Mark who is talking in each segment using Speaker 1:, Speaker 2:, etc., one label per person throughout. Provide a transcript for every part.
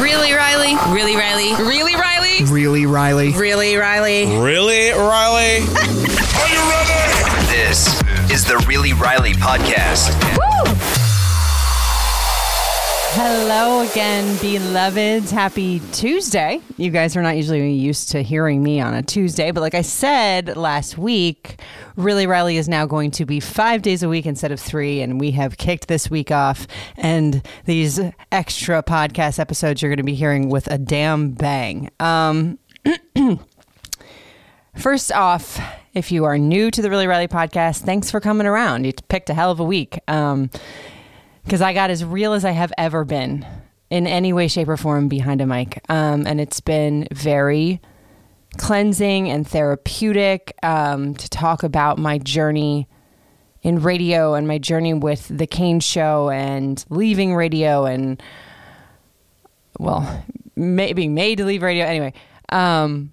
Speaker 1: Really, Riley? Really, Riley? Really, Riley?
Speaker 2: Really, Riley?
Speaker 1: Really, Riley?
Speaker 3: Really, Riley? Are you ready?
Speaker 4: This is the Really Riley podcast.
Speaker 5: Hello again, beloveds. Happy Tuesday. You guys are not usually used to hearing me on a Tuesday, but like I said last week, Really Riley is now going to be five days a week instead of three, and we have kicked this week off. And these extra podcast episodes you're going to be hearing with a damn bang. Um, First off, if you are new to the Really Riley podcast, thanks for coming around. You picked a hell of a week. Um, because I got as real as I have ever been in any way, shape, or form behind a mic. Um, and it's been very cleansing and therapeutic um, to talk about my journey in radio and my journey with the Kane Show and leaving radio and, well, may, being made to leave radio. Anyway. Um,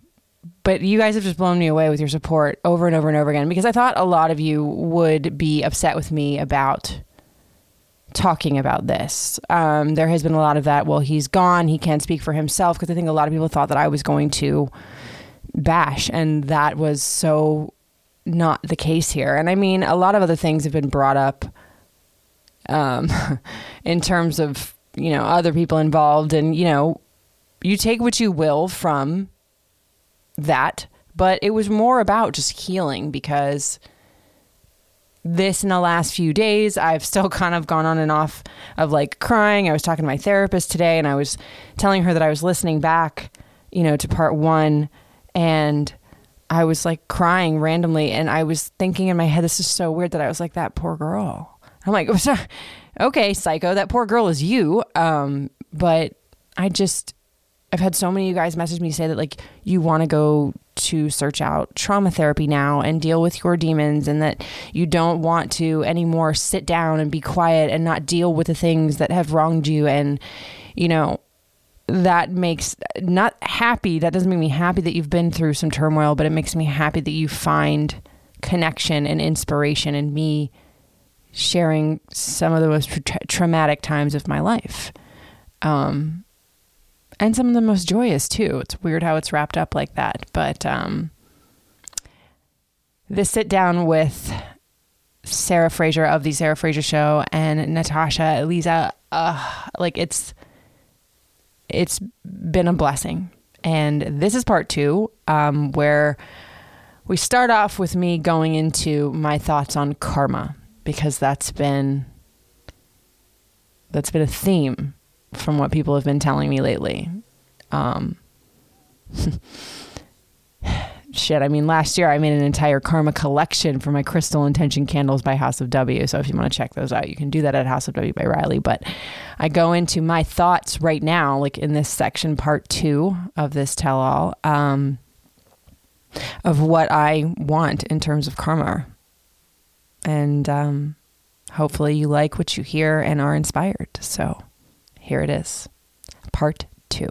Speaker 5: but you guys have just blown me away with your support over and over and over again because I thought a lot of you would be upset with me about talking about this. Um, there has been a lot of that. Well, he's gone. He can't speak for himself because I think a lot of people thought that I was going to bash, and that was so not the case here. And I mean, a lot of other things have been brought up um, in terms of you know other people involved, and you know, you take what you will from that. But it was more about just healing because this in the last few days. I've still kind of gone on and off of like crying. I was talking to my therapist today and i was telling her that i was listening back you know to part one and i was like crying randomly and i was thinking in my head this is so weird that i was like that poor girl. I'm like okay psycho that poor girl is you um but i just I've had so many of you guys message me say that like you want to go to search out trauma therapy now and deal with your demons and that you don't want to anymore sit down and be quiet and not deal with the things that have wronged you. And you know that makes not happy that doesn't make me happy that you've been through some turmoil but it makes me happy that you find connection and inspiration in me sharing some of the most tra- traumatic times of my life. Um and some of the most joyous too. It's weird how it's wrapped up like that, but um, this sit down with Sarah Frazier of the Sarah Frazier Show and Natasha Elisa, uh, like it's it's been a blessing. And this is part two, um, where we start off with me going into my thoughts on karma because that's been that's been a theme from what people have been telling me lately. Um, shit, I mean, last year I made an entire karma collection for my crystal intention candles by House of W. So if you want to check those out, you can do that at House of W by Riley. But I go into my thoughts right now, like in this section, part two of this tell all, um, of what I want in terms of karma. And um, hopefully you like what you hear and are inspired. So here it is, part two.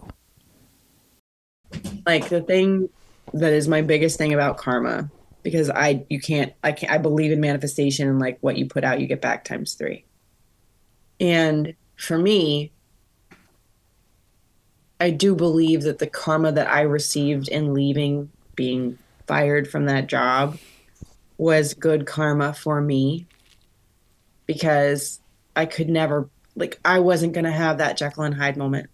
Speaker 6: Like the thing that is my biggest thing about karma, because I you can't I can't I believe in manifestation and like what you put out you get back times three. And for me, I do believe that the karma that I received in leaving, being fired from that job, was good karma for me because I could never like I wasn't gonna have that Jekyll and Hyde moment.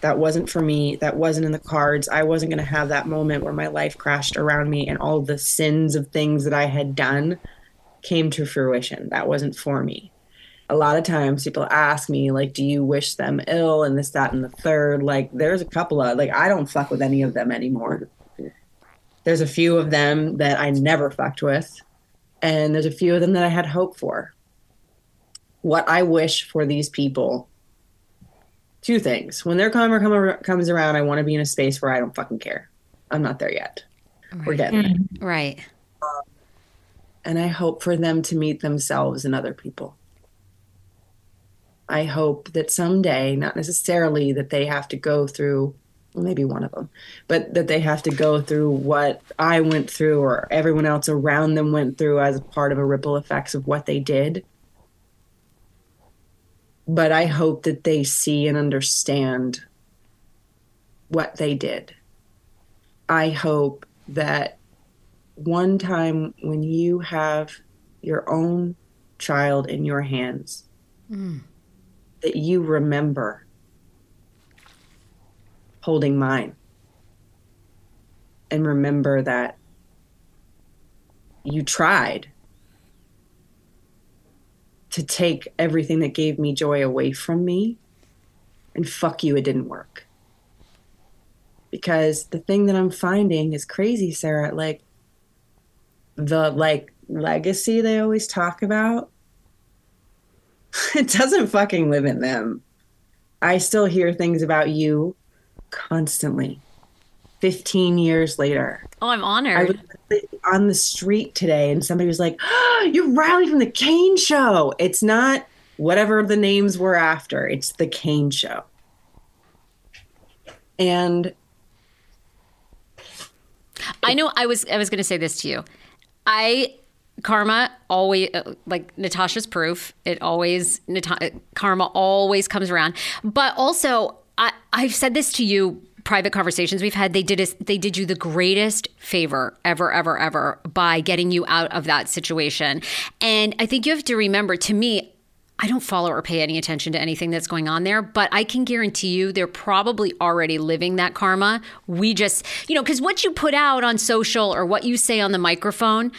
Speaker 6: That wasn't for me. That wasn't in the cards. I wasn't going to have that moment where my life crashed around me and all the sins of things that I had done came to fruition. That wasn't for me. A lot of times people ask me, like, do you wish them ill and this, that, and the third? Like, there's a couple of, like, I don't fuck with any of them anymore. There's a few of them that I never fucked with, and there's a few of them that I had hope for. What I wish for these people two things. When their karma come, comes around, I want to be in a space where I don't fucking care. I'm not there yet. Right. We're getting there. Mm-hmm.
Speaker 2: Right.
Speaker 6: and I hope for them to meet themselves and other people. I hope that someday, not necessarily that they have to go through, well, maybe one of them, but that they have to go through what I went through or everyone else around them went through as part of a ripple effects of what they did but I hope that they see and understand what they did. I hope that one time when you have your own child in your hands, mm. that you remember holding mine and remember that you tried to take everything that gave me joy away from me and fuck you, it didn't work. Because the thing that I'm finding is crazy, Sarah. Like the like legacy they always talk about, it doesn't fucking live in them. I still hear things about you constantly. 15 years later.
Speaker 2: Oh, I'm honored.
Speaker 6: On the street today and somebody was like, ah, oh, You're Riley from the Kane Show. It's not whatever the names were after, it's the Kane Show. And
Speaker 2: I know I was I was going to say this to you. I karma always uh, like Natasha's proof. It always Nata- karma always comes around. But also I I've said this to you private conversations we've had, they did us, they did you the greatest favor ever, ever, ever by getting you out of that situation. And I think you have to remember, to me, I don't follow or pay any attention to anything that's going on there, but I can guarantee you they're probably already living that karma. We just, you know, because what you put out on social or what you say on the microphone,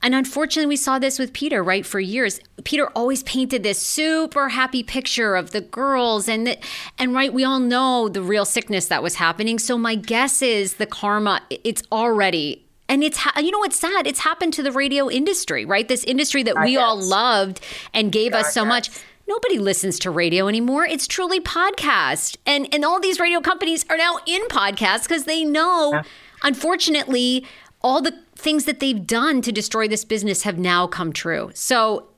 Speaker 2: and unfortunately, we saw this with Peter, right? For years, Peter always painted this super happy picture of the girls, and the, and right, we all know the real sickness that was happening. So my guess is the karma. It's already and it's ha- you know what's sad it's happened to the radio industry right this industry that uh, we all loved and gave us so uh, much nobody listens to radio anymore it's truly podcast and and all these radio companies are now in podcasts because they know yeah. unfortunately all the things that they've done to destroy this business have now come true. So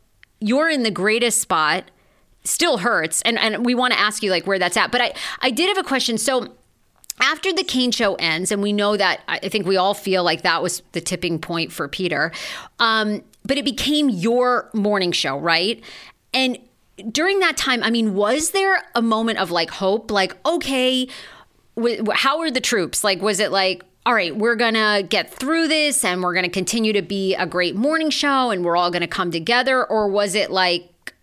Speaker 2: you're in the greatest spot. Still hurts, and and we want to ask you like where that's at. But I I did have a question. So after the Kane show ends, and we know that I think we all feel like that was the tipping point for Peter. Um, but it became your morning show, right? And during that time, I mean, was there a moment of like hope? Like, okay, how are the troops? Like, was it like, all right, we're going to get through this and we're going to continue to be a great morning show and we're all going to come together? Or was it like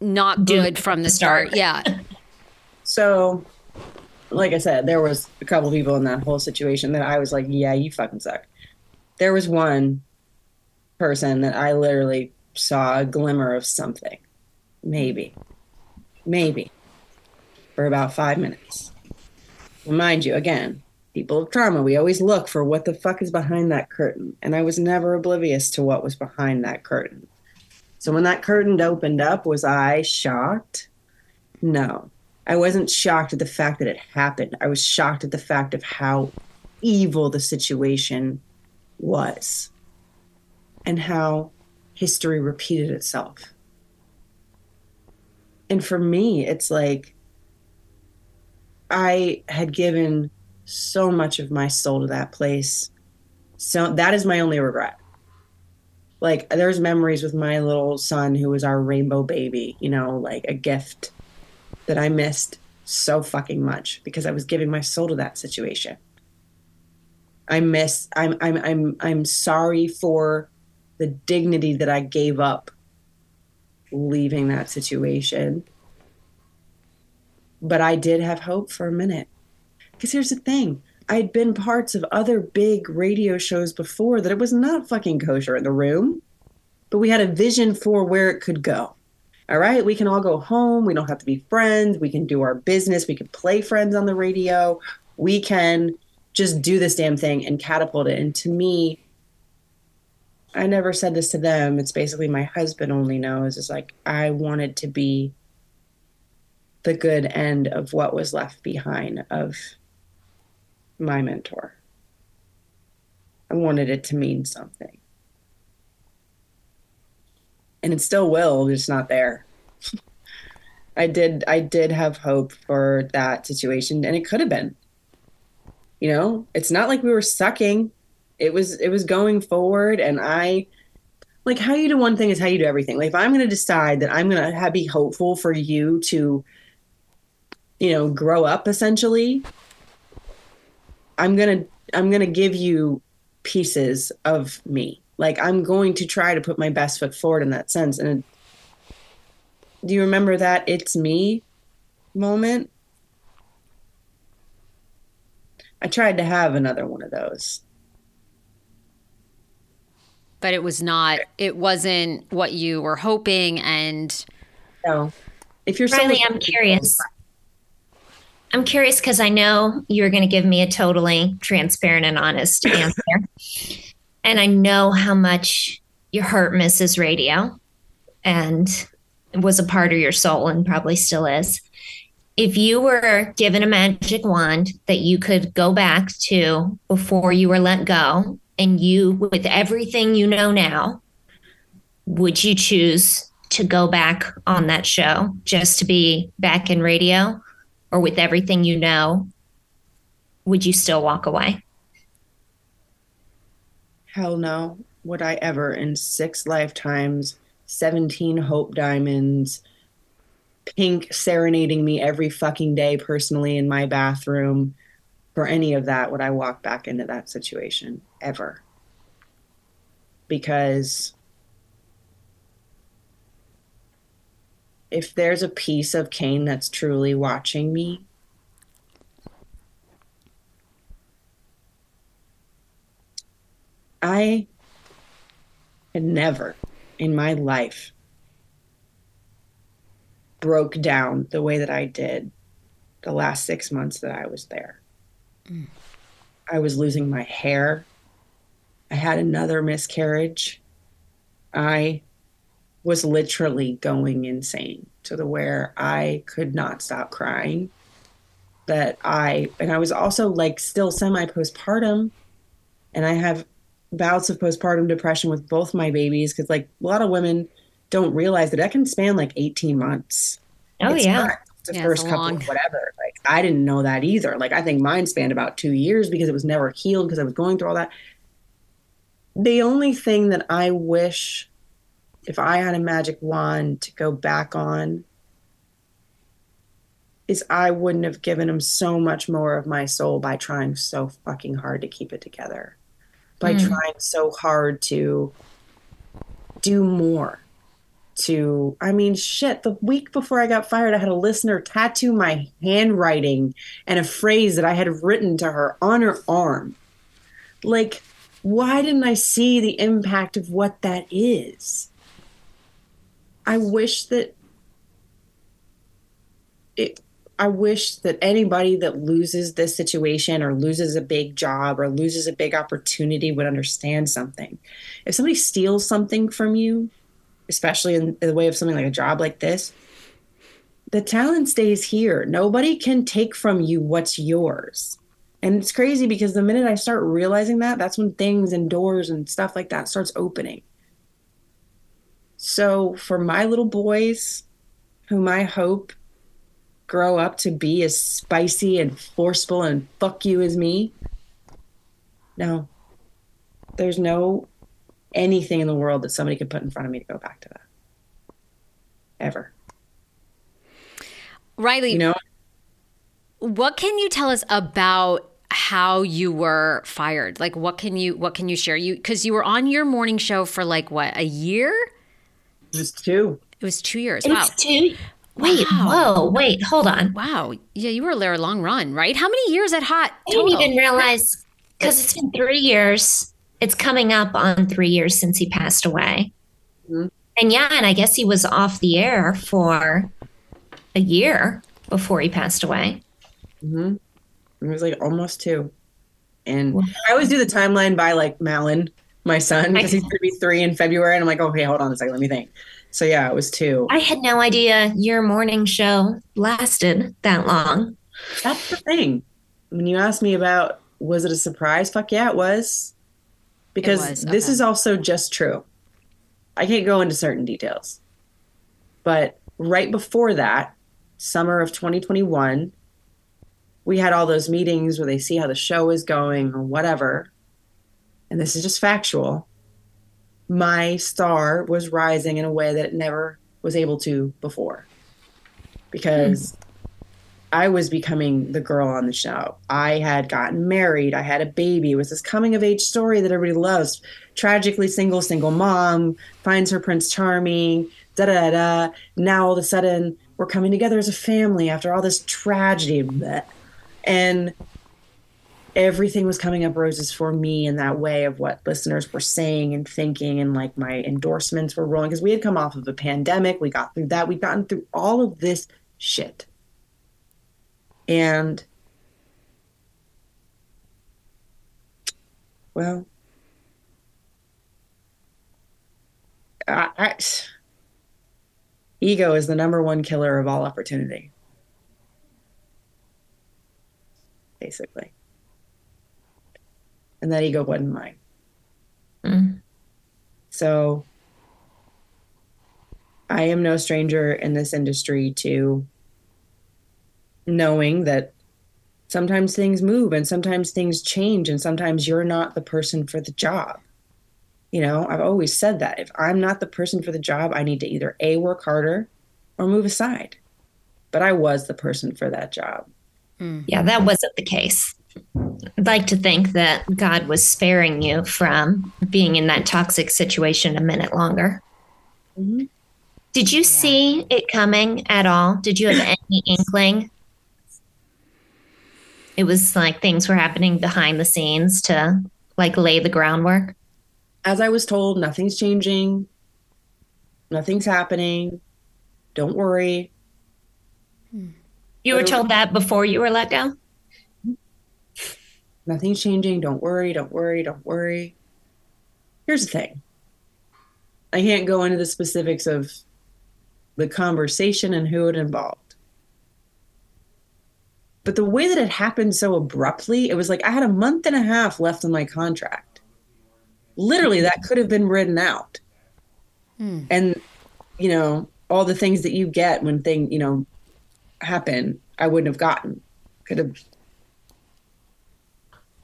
Speaker 2: not good from the start? Yeah.
Speaker 6: So, like I said, there was a couple people in that whole situation that I was like, yeah, you fucking suck. There was one person that I literally saw a glimmer of something. Maybe. Maybe. For about five minutes. mind you, again, people of trauma, we always look for what the fuck is behind that curtain. And I was never oblivious to what was behind that curtain. So when that curtain opened up, was I shocked? No. I wasn't shocked at the fact that it happened. I was shocked at the fact of how evil the situation was and how history repeated itself. And for me, it's like I had given so much of my soul to that place. So that is my only regret. Like there's memories with my little son who was our rainbow baby, you know, like a gift that I missed so fucking much because I was giving my soul to that situation. I miss I'm I'm I'm I'm sorry for the dignity that I gave up leaving that situation But I did have hope for a minute. Because here's the thing I'd been parts of other big radio shows before that it was not fucking kosher in the room, but we had a vision for where it could go. All right, we can all go home. We don't have to be friends. We can do our business. We can play friends on the radio. We can just do this damn thing and catapult it. And to me, I never said this to them. It's basically my husband only knows. Is like I wanted to be the good end of what was left behind of my mentor. I wanted it to mean something. And it still will, it's not there. I did I did have hope for that situation and it could have been. You know, it's not like we were sucking. It was it was going forward and I like how you do one thing is how you do everything. Like if I'm going to decide that I'm going to be hopeful for you to you know, grow up essentially, I'm going to I'm going to give you pieces of me. Like I'm going to try to put my best foot forward in that sense. And do you remember that it's me moment? I tried to have another one of those.
Speaker 2: But it was not it wasn't what you were hoping and
Speaker 6: No. If you're
Speaker 7: Riley, I'm curious. I'm curious because I know you're going to give me a totally transparent and honest answer. and I know how much you hurt Mrs. Radio and was a part of your soul and probably still is. If you were given a magic wand that you could go back to before you were let go, and you, with everything you know now, would you choose to go back on that show just to be back in radio? Or with everything you know, would you still walk away?
Speaker 6: Hell no. Would I ever in six lifetimes, 17 Hope Diamonds, Pink serenading me every fucking day personally in my bathroom, for any of that would I walk back into that situation ever. Because if there's a piece of Kane that's truly watching me, I had never in my life broke down the way that I did the last six months that I was there. Mm. I was losing my hair. I had another miscarriage. I was literally going insane to the where I could not stop crying. That I, and I was also like still semi postpartum, and I have bouts of postpartum depression with both my babies because like a lot of women don't realize that that can span like 18 months.
Speaker 7: Oh, it's yeah.
Speaker 6: the
Speaker 2: Yeah,
Speaker 6: first couple
Speaker 2: long.
Speaker 6: of whatever. Like I didn't know that either. Like I think mine spanned about two years because it was never healed because I was going through all that. The only thing that I wish if I had a magic wand to go back on is I wouldn't have given him so much more of my soul by trying so fucking hard to keep it together. By hmm. trying so hard to do more. To, I mean, shit, the week before I got fired, I had a listener tattoo my handwriting and a phrase that I had written to her on her arm. Like, why didn't I see the impact of what that is? I wish that it I wish that anybody that loses this situation or loses a big job or loses a big opportunity would understand something. If somebody steals something from you, especially in the way of something like a job like this, the talent stays here. Nobody can take from you what's yours. And it's crazy because the minute I start realizing that, that's when things and doors and stuff like that starts opening. So for my little boys, whom I hope grow up to be as spicy and forceful and fuck you as me, no. There's no anything in the world that somebody could put in front of me to go back to that. Ever.
Speaker 2: Riley,
Speaker 6: You know?
Speaker 2: what can you tell us about how you were fired? Like what can you what can you share? You cuz you were on your morning show for like what, a year?
Speaker 6: Just two.
Speaker 2: It was 2 years.
Speaker 7: It
Speaker 2: Wow.
Speaker 7: was two. Wait, whoa, wait, hold on.
Speaker 2: Wow. Yeah, you were there a long run, right? How many years at Hot?
Speaker 7: I didn't even realize because it's been three years. It's coming up on three years since he passed away. And yeah, and I guess he was off the air for a year before he passed away.
Speaker 6: hmm It was like almost two. And I always do the timeline by like Malin, my son, because he's going to be three in February. And I'm like, okay, hold on a second. Let me think. So yeah, it was two.
Speaker 7: I had no idea your morning show lasted that long.
Speaker 6: That's the thing. When you asked me about was it a surprise? Fuck yeah, it was. Because
Speaker 2: was,
Speaker 6: this is also just true. I can't go into certain details. But right before that, summer of 2021, we had all those meetings where they see how the show is going or whatever. And this is just factual. My star was rising in a way that it never was able to before. Because I was becoming the girl on the show. I had gotten married. I had a baby. It was this coming of age story that everybody loves. Tragically single, single mom, finds her prince charming, da da da. Now all of a sudden we're coming together as a family after all this tragedy. And everything was coming up roses for me in that way of what listeners were saying and thinking and like my endorsements were rolling. Because we had come off of a pandemic. We got through that. We've gotten through all of this shit. And well I, I, ego is the number one killer of all opportunity. Basically and that ego wasn't mine
Speaker 7: Mm.
Speaker 6: so i am no stranger in this industry to knowing that sometimes things move and sometimes things change and sometimes you're not the person for the job. You know, I've always said that if I'm not the person for the job, I need to either A, work harder or move aside. But I was the person for that job.
Speaker 7: Yeah, that wasn't the case. I'd like to think that God was sparing you from being in that toxic situation a minute longer. Mm-hmm. Did you see it coming at all? Did you have any inkling? It was like things were happening behind the scenes to like lay the groundwork.
Speaker 6: As I was told, nothing's changing, nothing's happening. Don't worry.
Speaker 7: You were told that before you were let go?
Speaker 6: Nothing's changing. Don't worry. Don't worry. Don't worry. Here's the thing I can't go into the specifics of the conversation and who it involved. But the way that it happened so abruptly, it was like I had a month and a half left on my contract. Literally, that could have been written out. Hmm. And, you know, all the things that you get when things, you know, happen, I wouldn't have gotten. Could have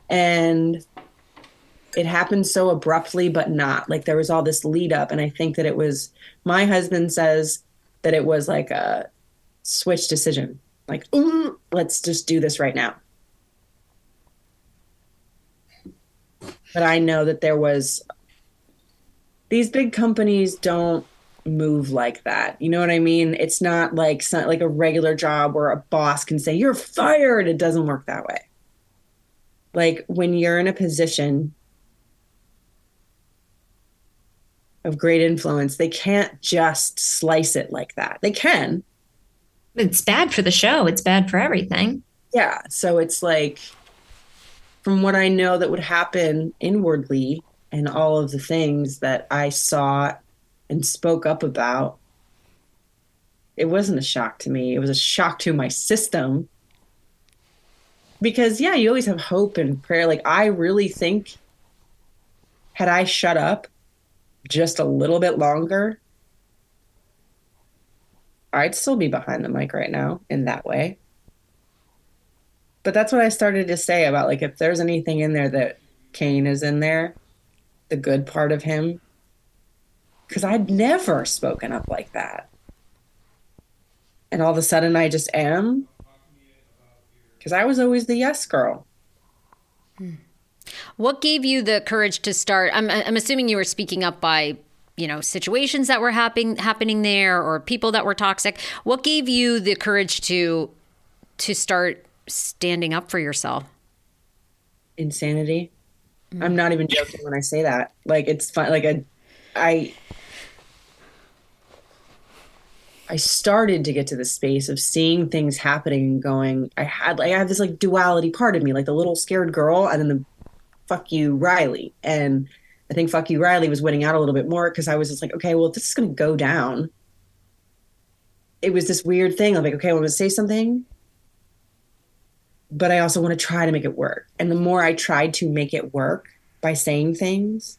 Speaker 6: and it happened so abruptly but not. Like there was all this lead up and i think that it was my husband says that it was like a switch decision. Like Ooh, let's just do this right now. But i know that there was these big companies don't move like that. You know what i mean? It's not like like a regular job where a boss can say you're fired. It doesn't work that way like when you're in a position of great influence, they can't just slice it like that. They can.
Speaker 7: It's bad for the show. It's bad for everything.
Speaker 6: Yeah. So it's like, from what I know that would happen inwardly and all of the things that I saw and spoke up about, it wasn't a shock to me. It was a shock to my system because yeah you always have hope and prayer. Like i really think had i shut up just a little bit longer i'd still be behind the mic right now in that way. But that's what i started to say about like if there's anything in there that kane is in there the good part of him because i'd never spoken up like that. And all of a sudden i just am because I was always the yes girl. Hmm.
Speaker 2: What gave you the courage to start? I'm, I'm assuming you were speaking up by you know situations that were happening happening there or people that were toxic what gave you the courage to to start standing up for yourself
Speaker 6: insanity. Hmm. I'm not even joking when I say that. Like it's fun. Like I, I, I started to get to the space of seeing things happening and going. I had like I had this like duality part of me, like the little scared girl, and then the fuck you Riley. And I think fuck you Riley was winning out a little bit more because I was just like, okay, well, if this is going to go down. It was this weird thing. I'm like, okay, I want to say something, but I also want to try to make it work. And the more I tried to make it work by saying things,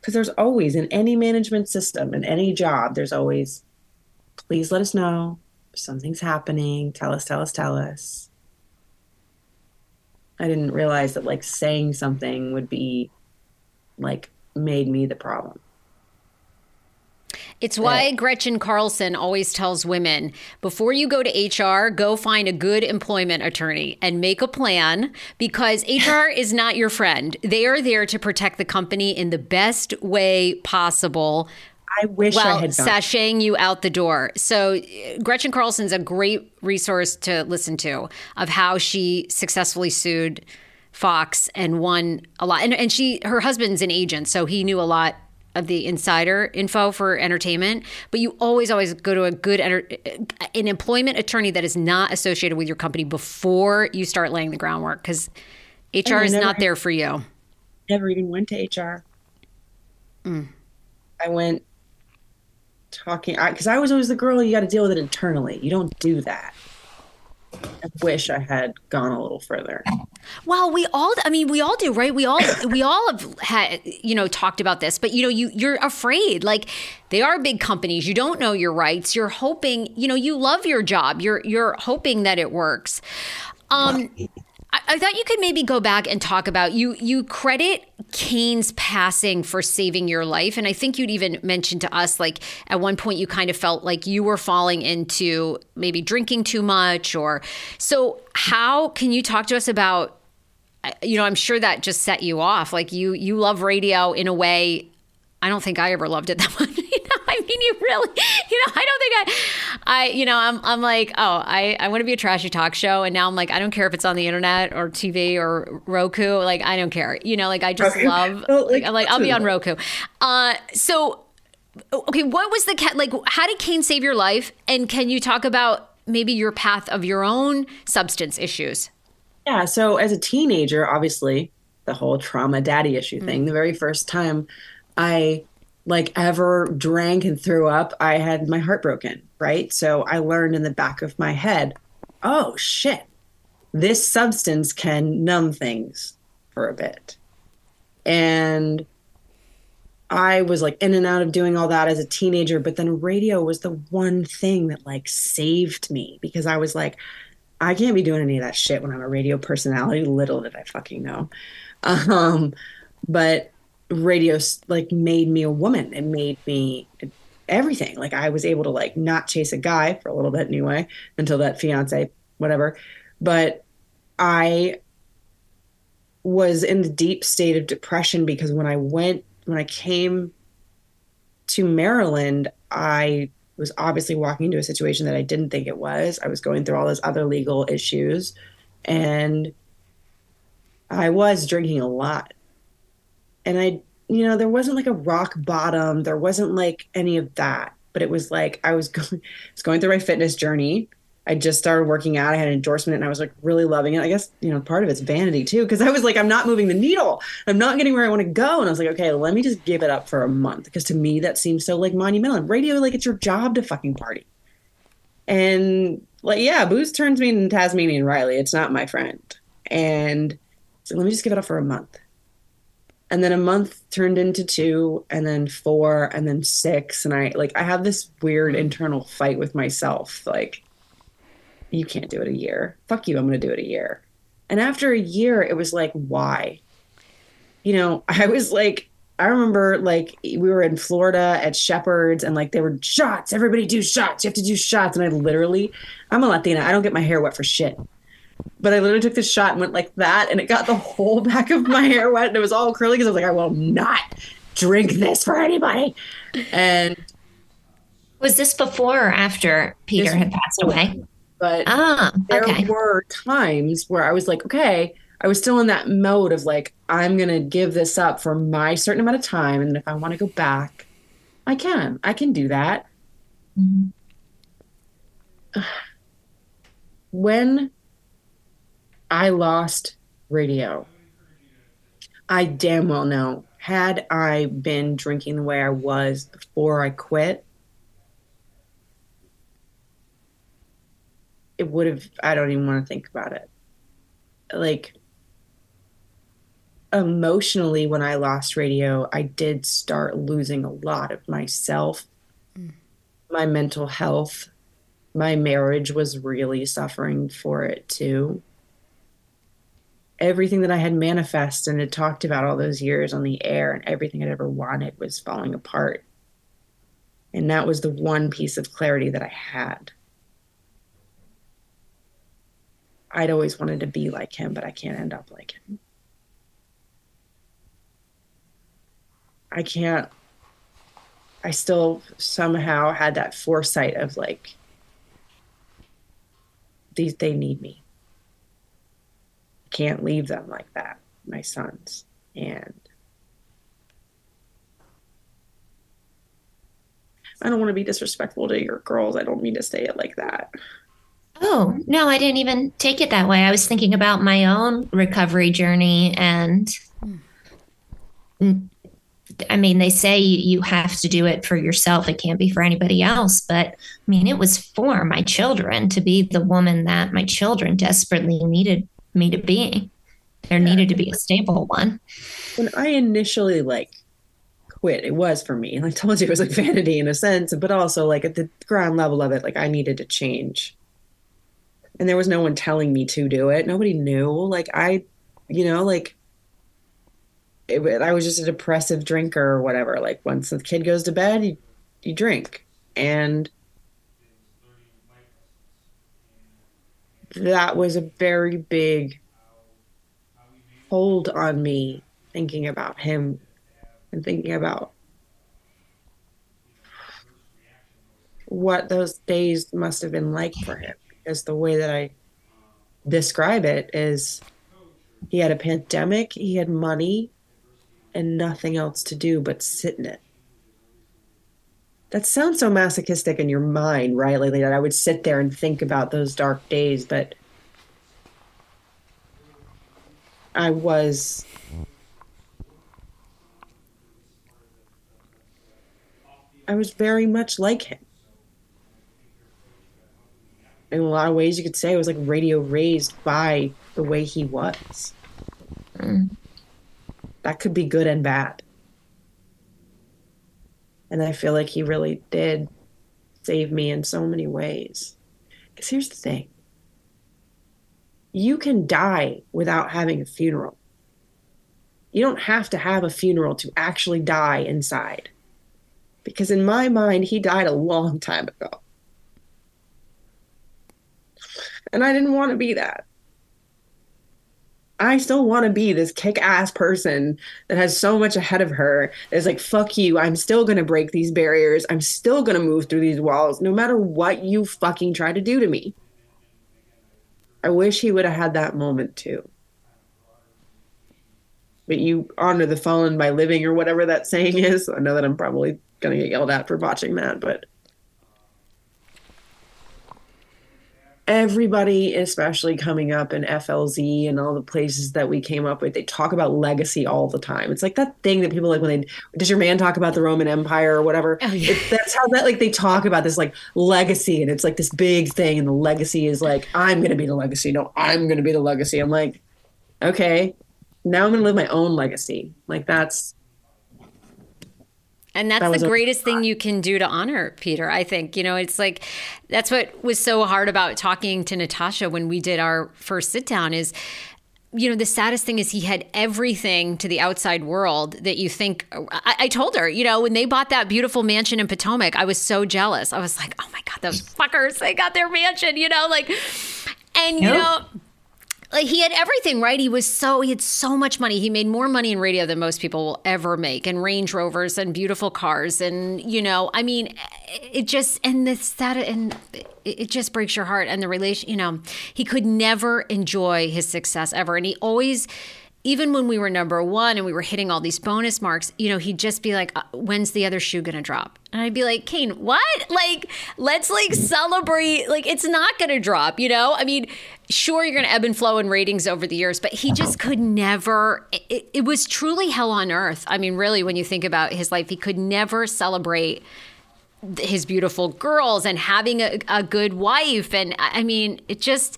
Speaker 6: because there's always in any management system, in any job, there's always, please let us know if something's happening. Tell us, tell us, tell us. I didn't realize that like saying something would be like made me the problem.
Speaker 2: It's why Gretchen Carlson always tells women before you go to HR, go find a good employment attorney and make a plan because HR is not your friend. They are there to protect the company in the best way possible.
Speaker 6: I wish I
Speaker 2: while
Speaker 6: had done.
Speaker 2: sashaying you out the door. So uh, Gretchen Carlson's a great resource to listen to of how she successfully sued Fox and won a lot. And, and she her husband's an agent, so he knew a lot of the insider info for entertainment. But you always always go to a good enter- an employment attorney that is not associated with your company before you start laying the groundwork because HR is not there for you.
Speaker 6: never even went to HR. I went talking because I, was always the girl. You got to deal with it internally. You don't do that. I wish I had gone a little further.
Speaker 2: Well, we all I mean we all do, right? We all we all have had you know talked about this, but you know you you're afraid like they are big companies. You don't know your rights. You're hoping, you know, you love your job. You're you're hoping that it works. Um I, thought you could maybe go back and talk about you you credit Kane's passing for saving your life. And I think you'd even mentioned to us like at one point you kind of felt like you were falling into maybe drinking too much or so how can you talk to us about you know, I'm sure that just set you off. Like you you love radio in a way I don't think I ever loved it that much. I mean, you really, you know, I don't think I, I, you know, I'm, I'm like, oh, I, I want to be a trashy talk show, and now I'm like, I don't care if it's on the internet or TV or Roku, like I don't care. You know, like I just
Speaker 6: Okay.
Speaker 2: love,
Speaker 6: Well,
Speaker 2: like,
Speaker 6: like,
Speaker 2: I'm like, I'll be on Roku. Uh, so, okay, what was the cat like? How did Kane save your life? And can you talk about maybe your path of your own substance issues?
Speaker 6: Yeah. So as a teenager, obviously, the whole trauma daddy issue thing. The very first time I like ever drank and threw up, I had my heart broken. Right. So I learned in the back of my head, oh shit, this substance can numb things for a bit. And I was like in and out of doing all that as a teenager, but then radio was the one thing that like saved me because I was like, I can't be doing any of that shit when I'm a radio personality. Little did I fucking know. Um, but radio like made me a woman. It made me everything. Like I was able to like not chase a guy for a little bit anyway until that fiance, whatever. But I was in the deep state of depression because when I went when I came to Maryland, I was obviously walking into a situation that I didn't think it was. I was going through all those other legal issues and I was drinking a lot. And I, you know, there wasn't like a rock bottom, there wasn't like any of that, but it was like I was going I was going through my fitness journey. I just started working out. I had an endorsement and I was like really loving it. I guess, you know, part of it's vanity too, because I was like, I'm not moving the needle. I'm not getting where I want to go. And I was like, okay, let me just give it up for a month. Because to me, that seems so like monumental. And radio, like it's your job to fucking party. And like, yeah, booze turns me into Tasmanian Riley. It's not my friend. And so let me just give it up for a month. And then a month turned into two, and then four, and then six. And I like, I have this weird mm-hmm. internal fight with myself. Like, you can't do it a year. Fuck you, I'm going to do it a year. And after a year, it was like, why? You know, I was like, I remember like we were in Florida at Shepherd's and like they were shots. Everybody do shots. You have to do shots. And I literally, I'm a Latina. I don't get my hair wet for shit. But I literally took this shot and went like that, and it got the whole back of my hair wet, and it was all curly because I was like, I will not drink this for anybody. And
Speaker 7: Was this before or after Peter had passed away?
Speaker 6: but
Speaker 7: Ah,
Speaker 6: there
Speaker 7: okay.
Speaker 6: were times where I was like, okay, I was still in that mode of like, I'm gonna give this up for my certain amount of time, and if I want to go back, I can. I can do that. When I lost radio, I damn well know. Had I been drinking the way I was before I quit, it would have i don't even want to think about it. Like emotionally when i lost radio i did start losing a lot of myself. Mm. My mental health my marriage was really suffering for it too everything that i had manifested and had talked about all those years on the air and everything i'd ever wanted was falling apart and that was the one piece of clarity that i had I'd always wanted to be like him, but I can't end up like him. I can't. I still somehow had that foresight of like, these, they need me. Can't leave them like that, my sons. And I don't want to be disrespectful to your girls. I don't mean to say it like that.
Speaker 7: Oh, no, I didn't even take it that way. I was thinking about my own recovery journey. And I mean, they say you have to do it for yourself, it can't be for anybody else. But I mean, it was for my children to be the woman that my children desperately needed me to be. There needed to be a stable one.
Speaker 6: when I initially like quit, it was for me. And I told you it was like vanity in a sense, but also like at the ground level of it, like I needed to change. And there was no one telling me to do it. Nobody knew. Like I, you know, like it, I was just a depressive drinker or whatever. Like once the kid goes to bed, you you drink, and that was a very big hold on me thinking about him and thinking about what those days must have been like for him because the way that I describe it is he had a pandemic, he had money, and nothing else to do but sit in it. That sounds so masochistic in your mind, right? Like that I would sit there and think about those dark days, but I was I was very much like him. In a lot of ways, you could say I was like radio raised by the way he was. Mm. That could be good and bad. And I feel like he really did save me in so many ways. Because here's the thing you can die without having a funeral. You don't have to have a funeral to actually die inside. Because in my mind, he died a long time ago. And I didn't want to be that. I still want to be this kick ass person that has so much ahead of her. Is like, fuck you. I'm still going to break these barriers. I'm still going to move through these walls, no matter what you fucking try to do to me. I wish he would have had that moment too. But you honor the fallen by living, or whatever that saying is. I know that I'm probably going to get yelled at for botching that, but everybody, especially coming up in FLZ and all the places that we came up with, they talk about legacy all the time. It's like that thing that people like when they does your man talk about the Roman Empire or whatever. Oh, it- that's how that like they talk about this like legacy, and it's like this big thing, and the legacy is like I'm gonna be the legacy. No, I'm gonna be the legacy. I'm like, okay, now I'm gonna live my own legacy. Like that's
Speaker 2: And that's
Speaker 6: That
Speaker 2: the greatest thing you can do to honor Peter. I think, you know, it's like that's what was so hard about talking to Natasha when we did our first sit down is you know, the saddest thing is he had everything to the outside world that you think. I, I told her, you know, when they bought that beautiful mansion in Potomac, I was so jealous. I was like, oh my God, those fuckers, they got their mansion, you know, like, and, you
Speaker 7: Yep.
Speaker 2: know, like he had everything, right? He was so he had so much money. He made more money in radio than most people will ever make, and Range Rovers and beautiful cars, and you know, I mean, it just and this that and it just breaks your heart. And the relation, you know, he could never enjoy his success ever, and he always even when we were number one and we were hitting all these bonus marks, you know, he'd just be like, uh, "When's the other shoe gonna drop?" And I'd be like, "Kane, what? Like, let's like celebrate. Like, it's not gonna drop, you know? I mean, sure, you're gonna ebb and flow in ratings over the years, but he just could never. It, it was truly hell on earth. I mean, really, when you think about his life, he could never celebrate." his beautiful girls and having a, a good wife and i mean it just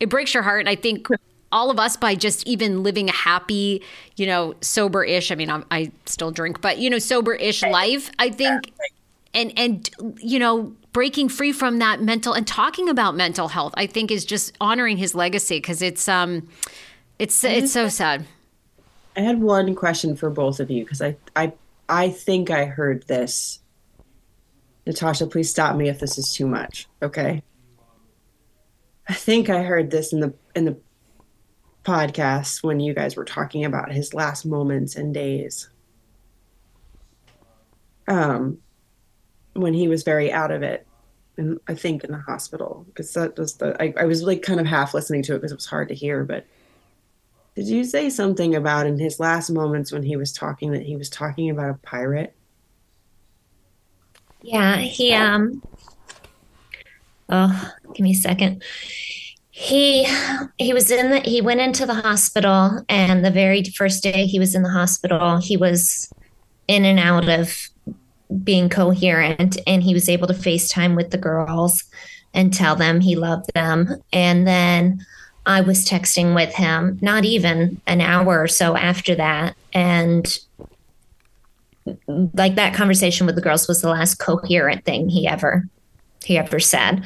Speaker 2: it breaks your heart and i think all of us by just even living a happy, you know, sober ish. I mean, I'm, i still drink, but you know, sober ish life. I think, and and you know, breaking free from that mental and talking about mental health. I think is just honoring his legacy because it's um, it's it's so sad.
Speaker 6: I had one question for both of you because I I I think I heard this. Natasha, please stop me if this is too much. Okay. I think I heard this in the in the podcast when you guys were talking about his last moments and days. Um, when he was very out of it, and I think in the hospital because that was the I, I was like kind of half listening to it because it was hard to hear. But did you say something about in his last moments when he was talking that he was talking about a pirate?
Speaker 7: Yeah, he um. Oh, give me a second he he was in the he went into the hospital and the very first day he was in the hospital he was in and out of being coherent and he was able to FaceTime with the girls and tell them he loved them. And then I was texting with him not even an hour or so after that. And like that conversation with the girls was the last coherent thing he ever he ever said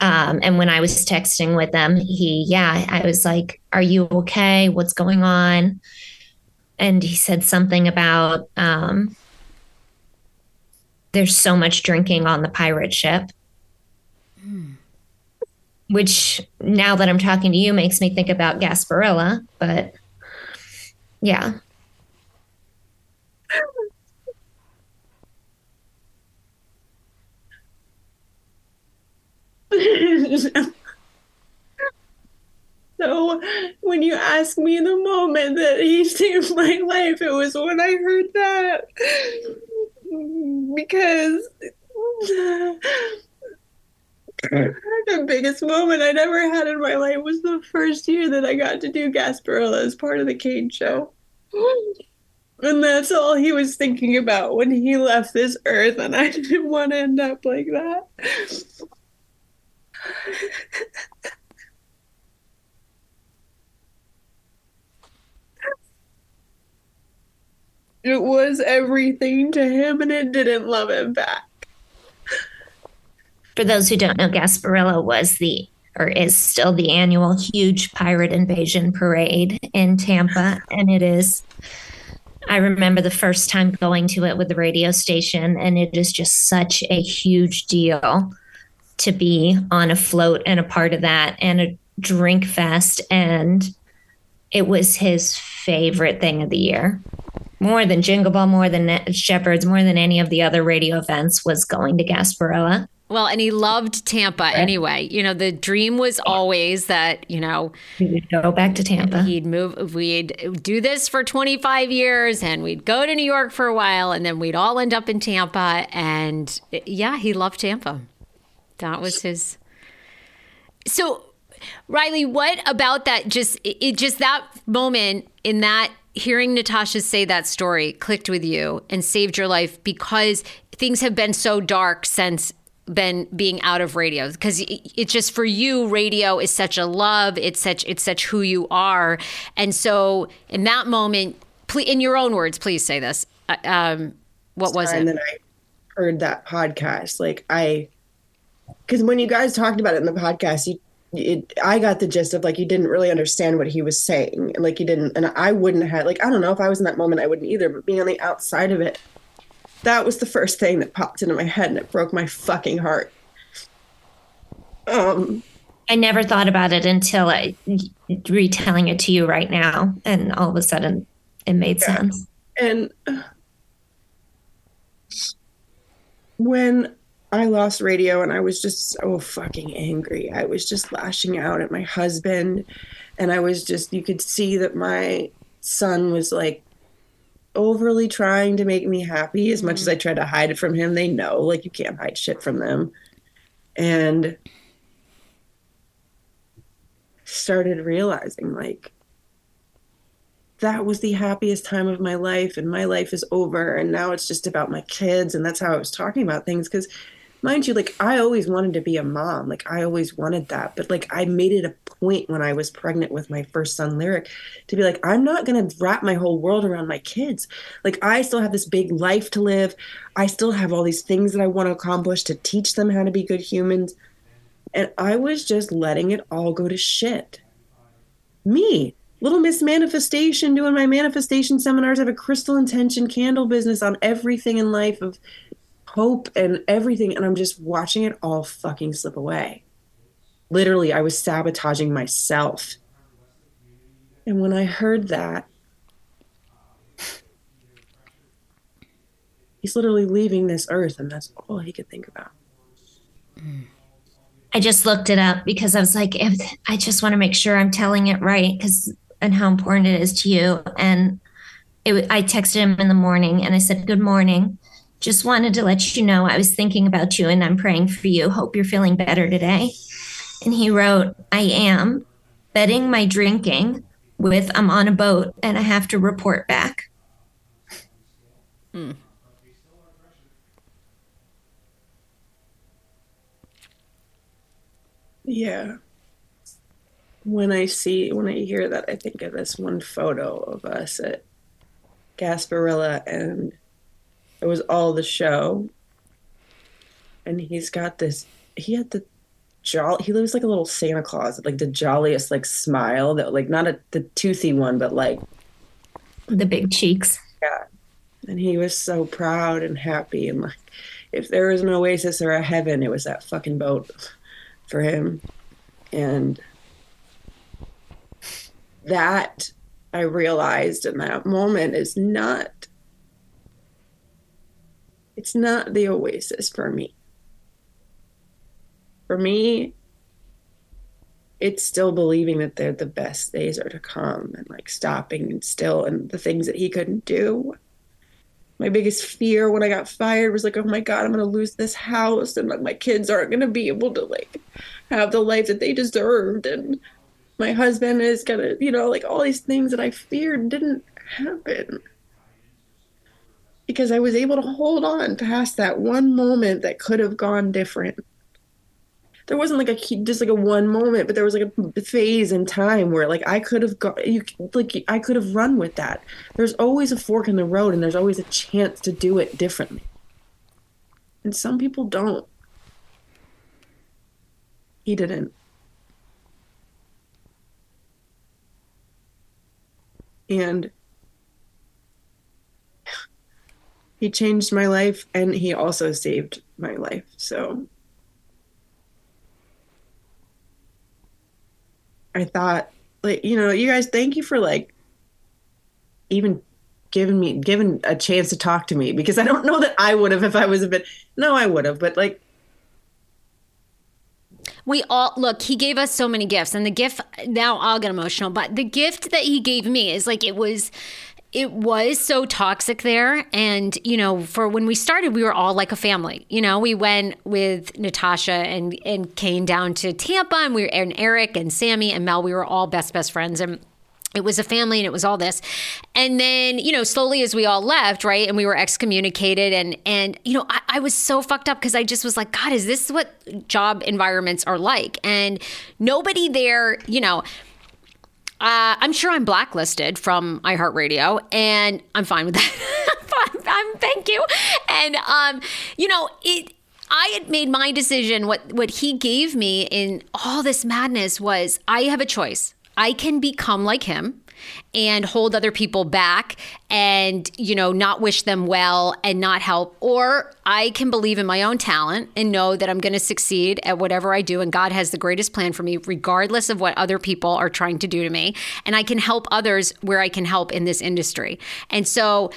Speaker 7: um, and when I was texting with them, he, yeah, I was like, Are you okay? What's going on? And he said something about um, there's so much drinking on the pirate ship. Hmm. Which now that I'm talking to you makes me think about Gasparilla, but yeah.
Speaker 6: so when you ask me the moment that he saved my life, it was when I heard that. Because the biggest moment I'd ever had in my life was the first year that I got to do Gasparilla as part of the Kane show. And that's all he was thinking about when he left this earth, and I didn't want to end up like that. it was everything to him and it didn't love him back.
Speaker 7: For those who don't know, Gasparilla was the or is still the annual huge pirate invasion parade in Tampa. And it is, I remember the first time going to it with the radio station, and it is just such a huge deal to be on a float and a part of that and a drink fest. And it was his favorite thing of the year. More than Jingle Ball, more than Shepherds, more than any of the other radio events was going to Gasparilla.
Speaker 2: Well, and he loved Tampa anyway. You know, the dream was always that, you know,
Speaker 7: he'd go back to Tampa.
Speaker 2: He'd move, we'd do this for 25 years and we'd go to New York for a while and then we'd all end up in Tampa. And yeah, he loved Tampa. That was his. So, Riley, what about that? Just it, just that moment in that hearing Natasha say that story clicked with you and saved your life because things have been so dark since been being out of radio because it's just for you radio is such a love it's such it's such who you are and so in that moment please, in your own words please say this uh, um, what was it
Speaker 6: and then i heard that podcast like i because when you guys talked about it in the podcast, you it, I got the gist of like you didn't really understand what he was saying, and like you didn't, and I wouldn't have like I don't know if I was in that moment, I wouldn't either. But being on the outside of it, that was the first thing that popped into my head, and it broke my fucking heart. Um,
Speaker 7: I never thought about it until I retelling it to you right now, and all of a sudden, it made
Speaker 6: Yeah.
Speaker 7: sense.
Speaker 6: And when I lost radio and I was just so fucking angry, I was just lashing out at my husband. And I was just, you could see that my son was like overly trying to make me happy as much as I mm-hmm. tried to hide it from him. They know, like, you can't hide shit from them. And started realizing, like, that was the happiest time of my life and my life is over and now it's just about my kids and that's how i was talking about things because mind you like i always wanted to be a mom. Like i always wanted that. But like i made it a point when i was pregnant with my first son lyric to be like i'm not going to wrap my whole world around my kids. Like i still have this big life to live. I still have all these things that i want to accomplish to teach them how to be good humans. And i was just letting it all go to shit. Me little miss manifestation doing my manifestation seminars. I have a crystal intention candle business on everything in life of hope and everything and i'm just watching it all fucking slip away literally i was sabotaging myself and when i heard that he's literally leaving this earth and that's all he could think about
Speaker 7: I just looked it up because I was like, I just want to make sure I'm telling it right because and how important it is to you. And it, I texted him in the morning and I said, "Good morning. Just wanted to let you know I was thinking about you and I'm praying for you. Hope you're feeling better today." And he wrote, "I am betting my drinking with I'm on a boat and I have to report back." Hmm.
Speaker 6: Yeah. When I see, when I hear that, I think of this one photo of us at Gasparilla, and it was all the show. And he's got this, he had the jolly, he looks like a little Santa Claus, like the jolliest, like smile that, like, not a, the toothy one, but like,
Speaker 7: The big cheeks.
Speaker 6: yeah. And he was so proud and happy. And like, if there was an oasis or a heaven, it was that fucking boat for him. And that I realized in that moment is not, it's not the oasis for me. For me, it's still believing that they're the best days are to come and like stopping and still and the things that he couldn't do my biggest fear when I got fired was like, oh my God, I'm to lose this house and like my kids aren't to be able to like have the life that they deserved. And my husband is to, you know, like all these things that I feared didn't happen because I was able to hold on past that one moment that could have gone different. There wasn't like a just like a one moment, but there was like a phase in time where like I could have got you like I could have run with that. There's always a fork in the road, and there's always a chance to do it differently. And some people don't. He didn't. And he changed my life and he also saved my life. So I thought like you know, you guys thank you for like even giving me given a chance to talk to me because I don't know that I would have if I was a bit no I would have but like
Speaker 2: We all look, he gave us so many gifts, and the gift now I'll get emotional, but the gift that he gave me is like it was it was so toxic there. And you know for when we started we were all like a family. You know we went with natasha and and kane down to tampa and we were and eric and sammy and mel we were all best best friends. And it was a family and it was all this. And then you know slowly as we all left right and we were excommunicated and and you know i, I was so fucked up because i just was like god is this what job environments are like? And nobody there you know uh, I'm sure I'm blacklisted from iHeartRadio, and I'm fine with that. I'm, I'm- thank you. And um, you know, it. I had made my decision. What what he gave me in all this madness was I have a choice. I can become like him and hold other people back and you know not wish them well and not help or I can believe in my own talent and know that I'm going to succeed at whatever I do and God has the greatest plan for me regardless of what other people are trying to do to me and I can help others where I can help in this industry. And so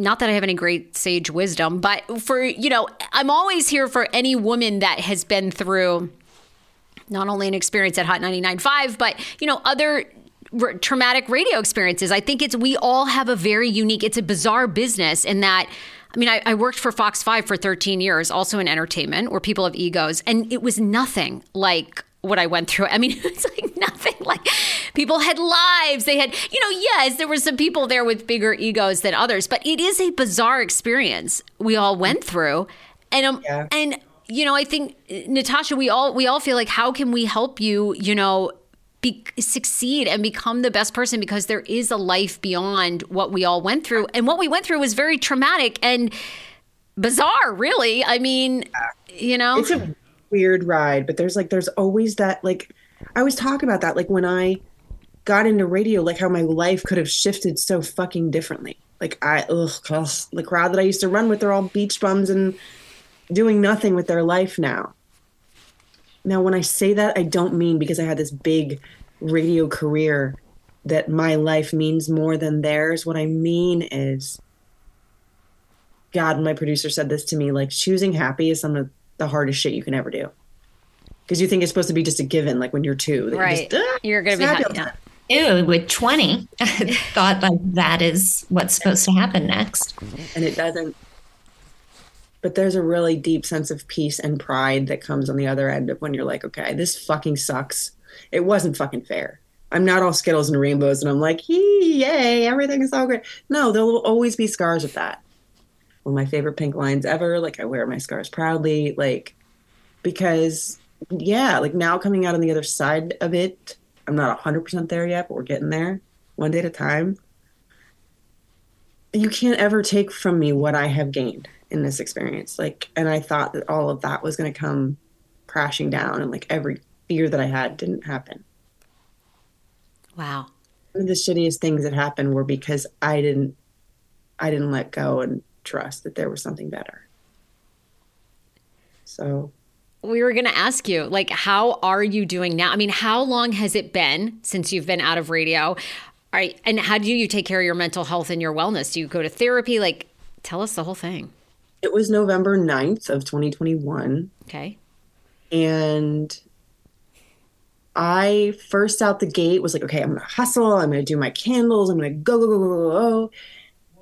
Speaker 2: not that I have any great sage wisdom, but for, you know, I'm always here for any woman that has been through not only an experience at Hot 99.5, but, you know, other r- traumatic radio experiences. I think it's, we all have a very unique, it's a bizarre business in that. I mean, I, I, worked for Fox 5 for 13 years, also in entertainment, where people have egos, and it was nothing like what I went through. I mean, it's like nothing like people had lives. They had, you know, yes, there were some people there with bigger egos than others, but it is a bizarre experience we all went through. And um, yeah. and you know, I think Natasha, we all we all feel like how can we help you, you know, be, succeed and become the best person because there is a life beyond what we all went through. And what we went through was very traumatic and bizarre, really. I mean, you know,
Speaker 6: it's a weird ride, but there's like, there's always that, like, I was talking about that, like when I got into radio, like how my life could have shifted so fucking differently. Like, I, ugh, the crowd that I used to run with, they're all beach bums and doing nothing with their life now. Now, when I say that, I don't mean because I had this big radio career that my life means more than theirs. What I mean is, God, my producer said this to me like, choosing happy is some of the hardest shit you can ever do. Because you think it's supposed to be just a given, like when you're two.
Speaker 2: Right. You just, ah, you're going to be happy. Yeah.
Speaker 7: Ew, with 20, I thought like that is what's supposed to happen next.
Speaker 6: And it doesn't but there's a really deep sense of peace and pride that comes on the other end of when you're like, okay, this fucking sucks. It wasn't fucking fair. I'm not all Skittles and rainbows, and I'm like, yay, everything is so great. No, there will always be scars with that. One of my favorite pink lines ever. Like, I wear my scars proudly. Like, because, yeah, like now coming out on the other side of it, I'm not 100% there yet, but we're getting there one day at a time. You can't ever take from me what I have gained in this experience. Like, and I thought that all of that was going to come crashing down, and like every fear that I had didn't happen.
Speaker 2: Wow.
Speaker 6: One of the shittiest things that happened were because I didn't, I didn't let go and trust that there was something better. So
Speaker 2: we were going to ask you like how are you doing now i mean how long has it been since you've been out of radio all right and how do you take care of your mental health and your wellness do you go to therapy like tell us the whole thing
Speaker 6: it was November 9th of 2021.
Speaker 2: Okay.
Speaker 6: And I first out the gate was like, okay, I'm going to hustle. I'm going to do my candles. I'm going to go, go, go, go, go.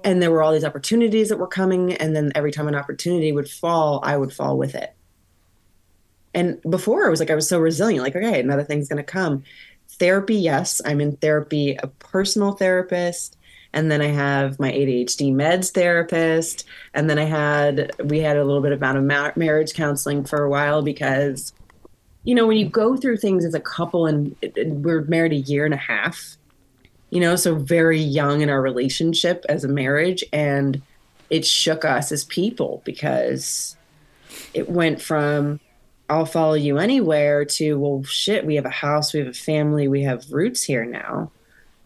Speaker 6: And there were all these opportunities that were coming. And then every time an opportunity would fall, I would fall with it. And before I was like, I was so resilient, like, okay, another thing's going to come. Therapy, yes, I'm in therapy, a personal therapist and then I have my ADHD meds therapist, and then I had we had a little bit about a marriage counseling for a while because, you know, when you go through things as a couple and we're married a year and a half, you know, so very young in our relationship as a marriage, and it shook us as people because it went from I'll follow you anywhere to well shit, we have a house, we have a family, we have roots here now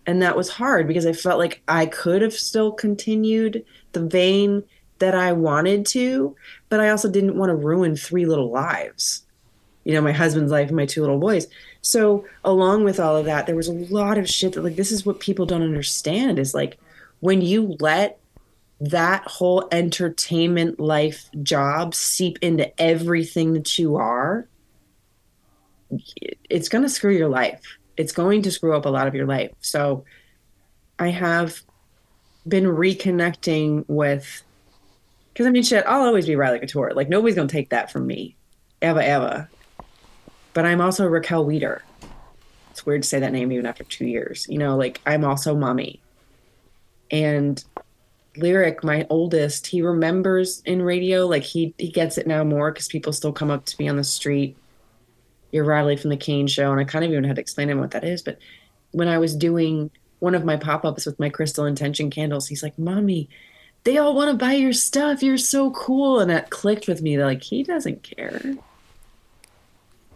Speaker 6: and that was hard because I felt like I could have still continued the vein that I wanted to, but I also didn't want to ruin three little lives. You know, my husband's life and my two little boys. So, along with all of that, there was a lot of shit that, like, this is what people don't understand is like when you let that whole entertainment life job seep into everything that you are, it's going to screw your life it's going to screw up a lot of your life. So I have been reconnecting with because I mean shit, I'll always be Riley Couture. Like nobody's gonna take that from me. Ever, ever. But I'm also Raquel Weeder. It's weird to say that name even after two years. You know, like I'm also mommy. And Lyric, my oldest, he remembers in radio, like he he gets it now more because people still come up to me on the street you're Riley from the Kane Show, and I kind of even had to explain to him what that is. But when I was doing one of my pop ups with my crystal intention candles, he's like, "Mommy, they all want to buy your stuff. You're so cool," and that clicked with me. Like he doesn't care,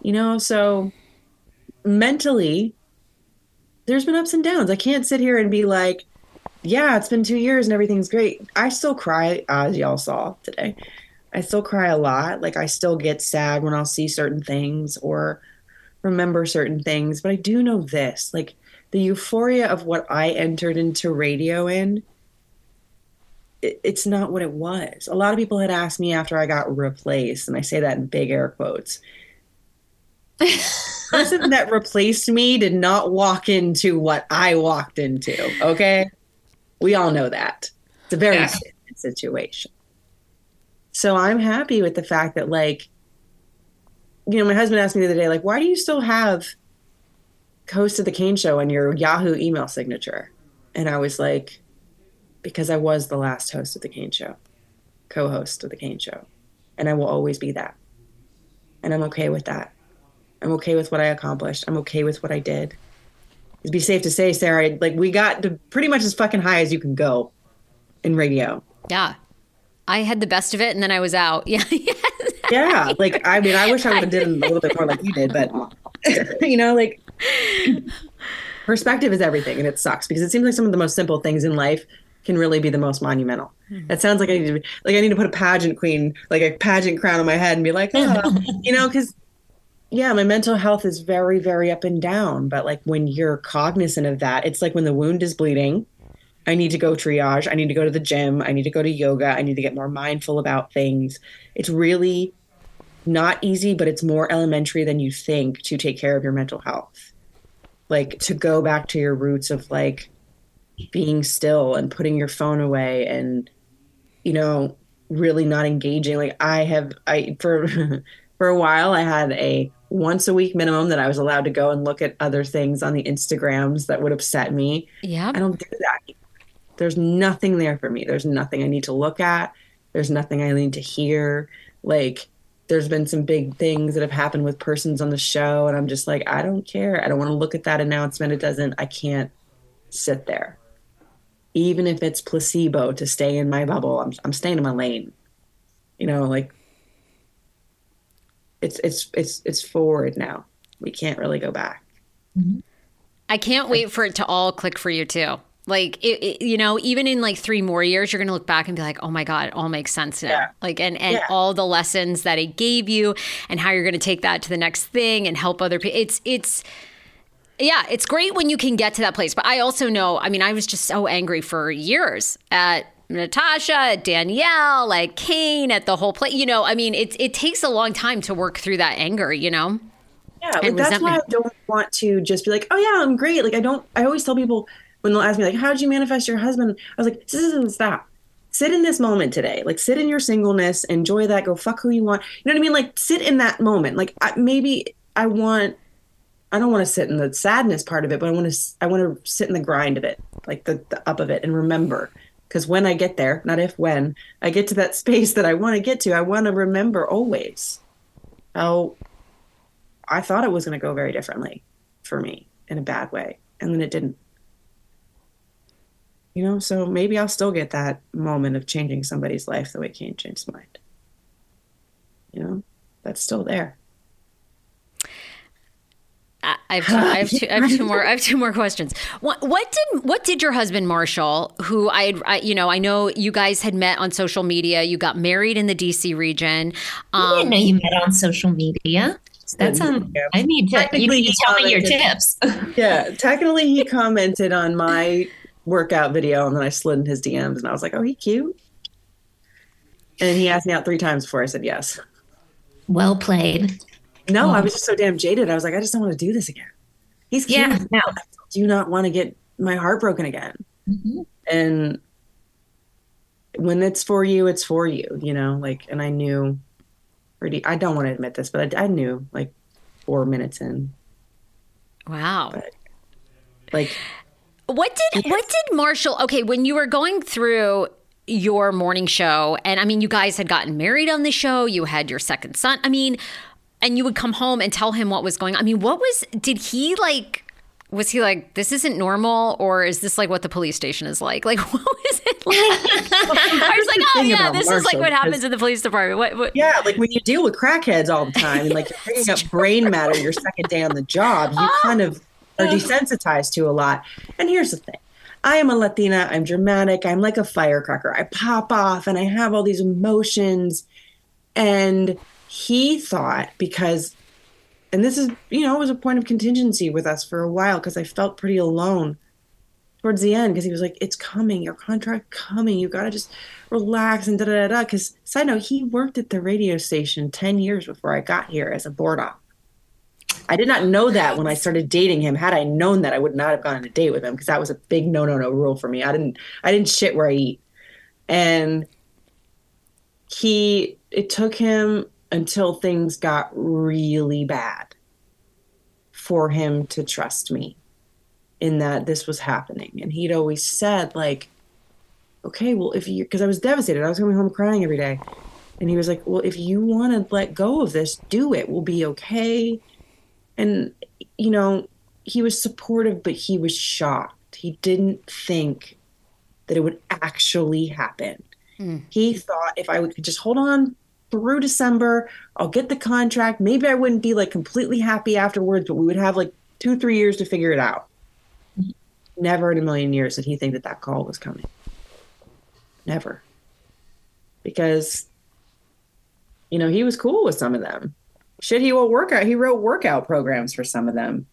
Speaker 6: you know. So mentally, there's been ups and downs. I can't sit here and be like, yeah, it's been two years and everything's great. I still cry, as y'all saw today. I still cry a lot. Like I still get sad when I'll see certain things or remember certain things. But I do know this like the euphoria of what I entered into radio in, it, it's not what it was. A lot of people had asked me after I got replaced, and I say that in big air quotes. person that replaced me did not walk into what I walked into. Okay. We all know that. It's a very
Speaker 7: Yeah.
Speaker 6: situation. So I'm happy with the fact that, like, you know, my husband asked me the other day, like, why do you still have host of the Kane show on your Yahoo email signature? And I was like, because I was the last host of the Kane show, co host of the Kane show. And I will always be that. And I'm okay with that. I'm okay with what I accomplished. I'm okay with what I did. It'd be safe to say, Sarah, like we got to pretty much as fucking high as you can go in radio.
Speaker 2: Yeah. I had the best of it and then I was out. Yeah.
Speaker 6: Yeah, like I mean, I wish I would have did a little bit more like you did, but you know, like perspective is everything, and it sucks because it seems like some of the most simple things in life can really be the most monumental. Mm-hmm. That sounds like I need to, like I need to put a pageant queen, like a pageant crown on my head, and be like, oh, you know, because yeah, my mental health is very, very up and down. But like when you're cognizant of that, it's like when the wound is bleeding. I need to go triage. I need to go to the gym. I need to go to yoga. I need to get more mindful about things. It's really not easy, but it's more elementary than you think to take care of your mental health. Like to go back to your roots of like being still and putting your phone away and, you know, really not engaging. Like I have, I, for, for a while, I had a once a week minimum that I was allowed to go and look at other things on the Instagrams that would upset me.
Speaker 2: Yeah.
Speaker 6: I don't do that. There's nothing there for me. There's nothing I need to look at. There's nothing I need to hear. Like, there's been some big things that have happened with persons on the show, and I'm just like, I don't care. I don't want to look at that announcement. It doesn't, I can't sit there. Even if it's placebo to stay in my bubble, I'm, I'm staying in my lane. You know, like, it's it's it's it's forward now. We can't really go back. Mm-hmm.
Speaker 2: I can't wait for it to all click for you too. Like it, it- you know, even in like three more years, you're gonna look back and be like, "Oh my god, it all makes sense now."
Speaker 6: Yeah.
Speaker 2: Like, and and
Speaker 6: Yeah.
Speaker 2: all the lessons that it gave you, and how you're gonna take that to the next thing and help other people. It's it's yeah, it's great when you can get to that place. But I also know, I mean, I was just so angry for years at Natasha, at Danielle, like Kane, at the whole place. You know, I mean, it it takes a long time to work through that anger. You know.
Speaker 6: Yeah, like
Speaker 2: and
Speaker 6: that's why I don't want to just be like, oh yeah, I'm great. Like I don't. I always tell people when they'll ask me like, how did you manifest your husband? I was like, "Zzz, stop. Sit in this moment today. Like sit in your singleness, enjoy that. Go fuck who you want. You know what I mean? Like sit in that moment. Like I, maybe I want. I don't want to sit in the sadness part of it, but I want to. I want to sit in the grind of it, like the, the up of it, and remember. Because when I get there, not if when I get to that space that I want to get to, I want to remember always how I thought it was going to go very differently for me in a bad way, and then it didn't. You know, so maybe I'll still get that moment of changing somebody's life the way Kane changed mine. You know, that's still there.
Speaker 2: I I have, two, I, have two, I have two more. I have two more questions. What, what did what did your husband Marshall, who I, I you know I know you guys had met on social media. You got married in the DC region.
Speaker 7: I didn't
Speaker 2: Um,
Speaker 7: know you met on social media. That's um. I need to. You
Speaker 6: Technically,
Speaker 7: need to tell me your tips.
Speaker 6: Yeah, technically, he commented on my workout video, and then I slid in his DMs, and I was like, "Oh, he cute." And he asked me out three times before I said yes.
Speaker 7: well played.
Speaker 6: No, I was just so damn jaded. I was like, I just don't want to do this again. He's cute.
Speaker 7: Yeah. No.
Speaker 6: I do not want to get my heart broken again. Mm-hmm. And when it's for you, it's for you, you know, like, and I knew pretty, I don't want to admit this, but I, I knew like four minutes in,
Speaker 2: wow.
Speaker 6: like,
Speaker 2: What did what did Marshall? Okay, when you were going through your morning show, and I mean, you guys had gotten married on the show. You had your second son. I mean, and you would come home and tell him what was going on. I mean, what was? Did he like? Was he like, this isn't normal, or is this like what the police station is like? Like, what was it like? I was like, oh yeah,
Speaker 6: about
Speaker 2: this is like what happens in the police department. What? what
Speaker 6: yeah, like when you deal with crackheads all the time and like you're bringing up brain matter your second day on the job, you oh. kind of are desensitized to a lot. And here's the thing. I am a Latina. I'm dramatic. I'm like a firecracker. I pop off and I have all these emotions. And he thought because and this is you know it was a point of contingency with us for a while because i felt pretty alone towards the end because he was like it's coming your contract coming you gotta just relax and da da da da. because side note he worked at the radio station 10 years before i got here as a board op i did not know that when i started dating him had i known that i would not have gone on a date with him because that was a big no no no rule for me i didn't i didn't shit where i eat and he it took him until things got really bad for him to trust me in that this was happening. And he'd always said, like, okay, well, if you, because I was devastated, I was coming home crying every day. And he was like, well, if you want to let go of this, do it. We'll be okay. And, you know, he was supportive, but he was shocked. He didn't think that it would actually happen. Mm. He thought if I could just hold on through December. I'll get the contract. Maybe I wouldn't be like completely happy afterwards, but we would have like two, three years to figure it out. Never in a million years did he think that that call was coming. Never. Because, you know, he was cool with some of them. Shit, he will work out. He wrote workout programs for some of them.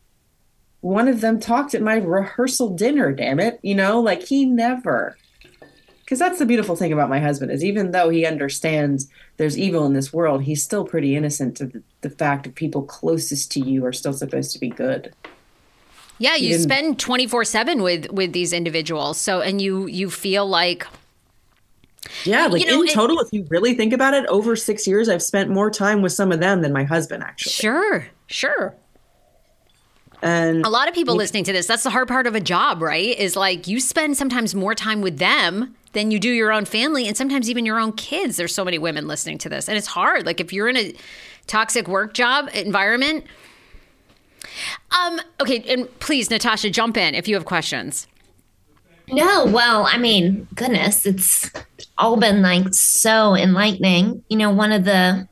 Speaker 6: One of them talked at my rehearsal dinner, damn it. You know, like he never because that's the beautiful thing about my husband is even though he understands there's evil in this world he's still pretty innocent to the, the fact that people closest to you are still supposed to be good
Speaker 2: yeah you spend 24-7 with with these individuals so and you you feel like
Speaker 6: yeah like you know, in total it, if you really think about it over six years i've spent more time with some of them than my husband actually
Speaker 2: sure sure
Speaker 6: and
Speaker 2: a lot of people listening to this, that's the hard part of a job, right? Is like you spend sometimes more time with them than you do your own family and sometimes even your own kids. There's so many women listening to this. And it's hard. Like if you're in a toxic work job environment. Um, okay, and please, Natasha, jump in if you have questions.
Speaker 7: No, well, I mean, goodness, it's all been like so enlightening. You know, one of the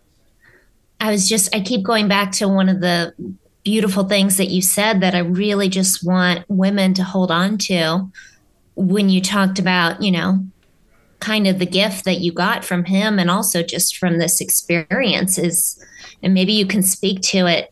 Speaker 7: I was just I keep going back to one of the beautiful things that you said that I really just want women to hold on to when you talked about, you know, kind of the gift that you got from him and also just from this experience is and maybe you can speak to it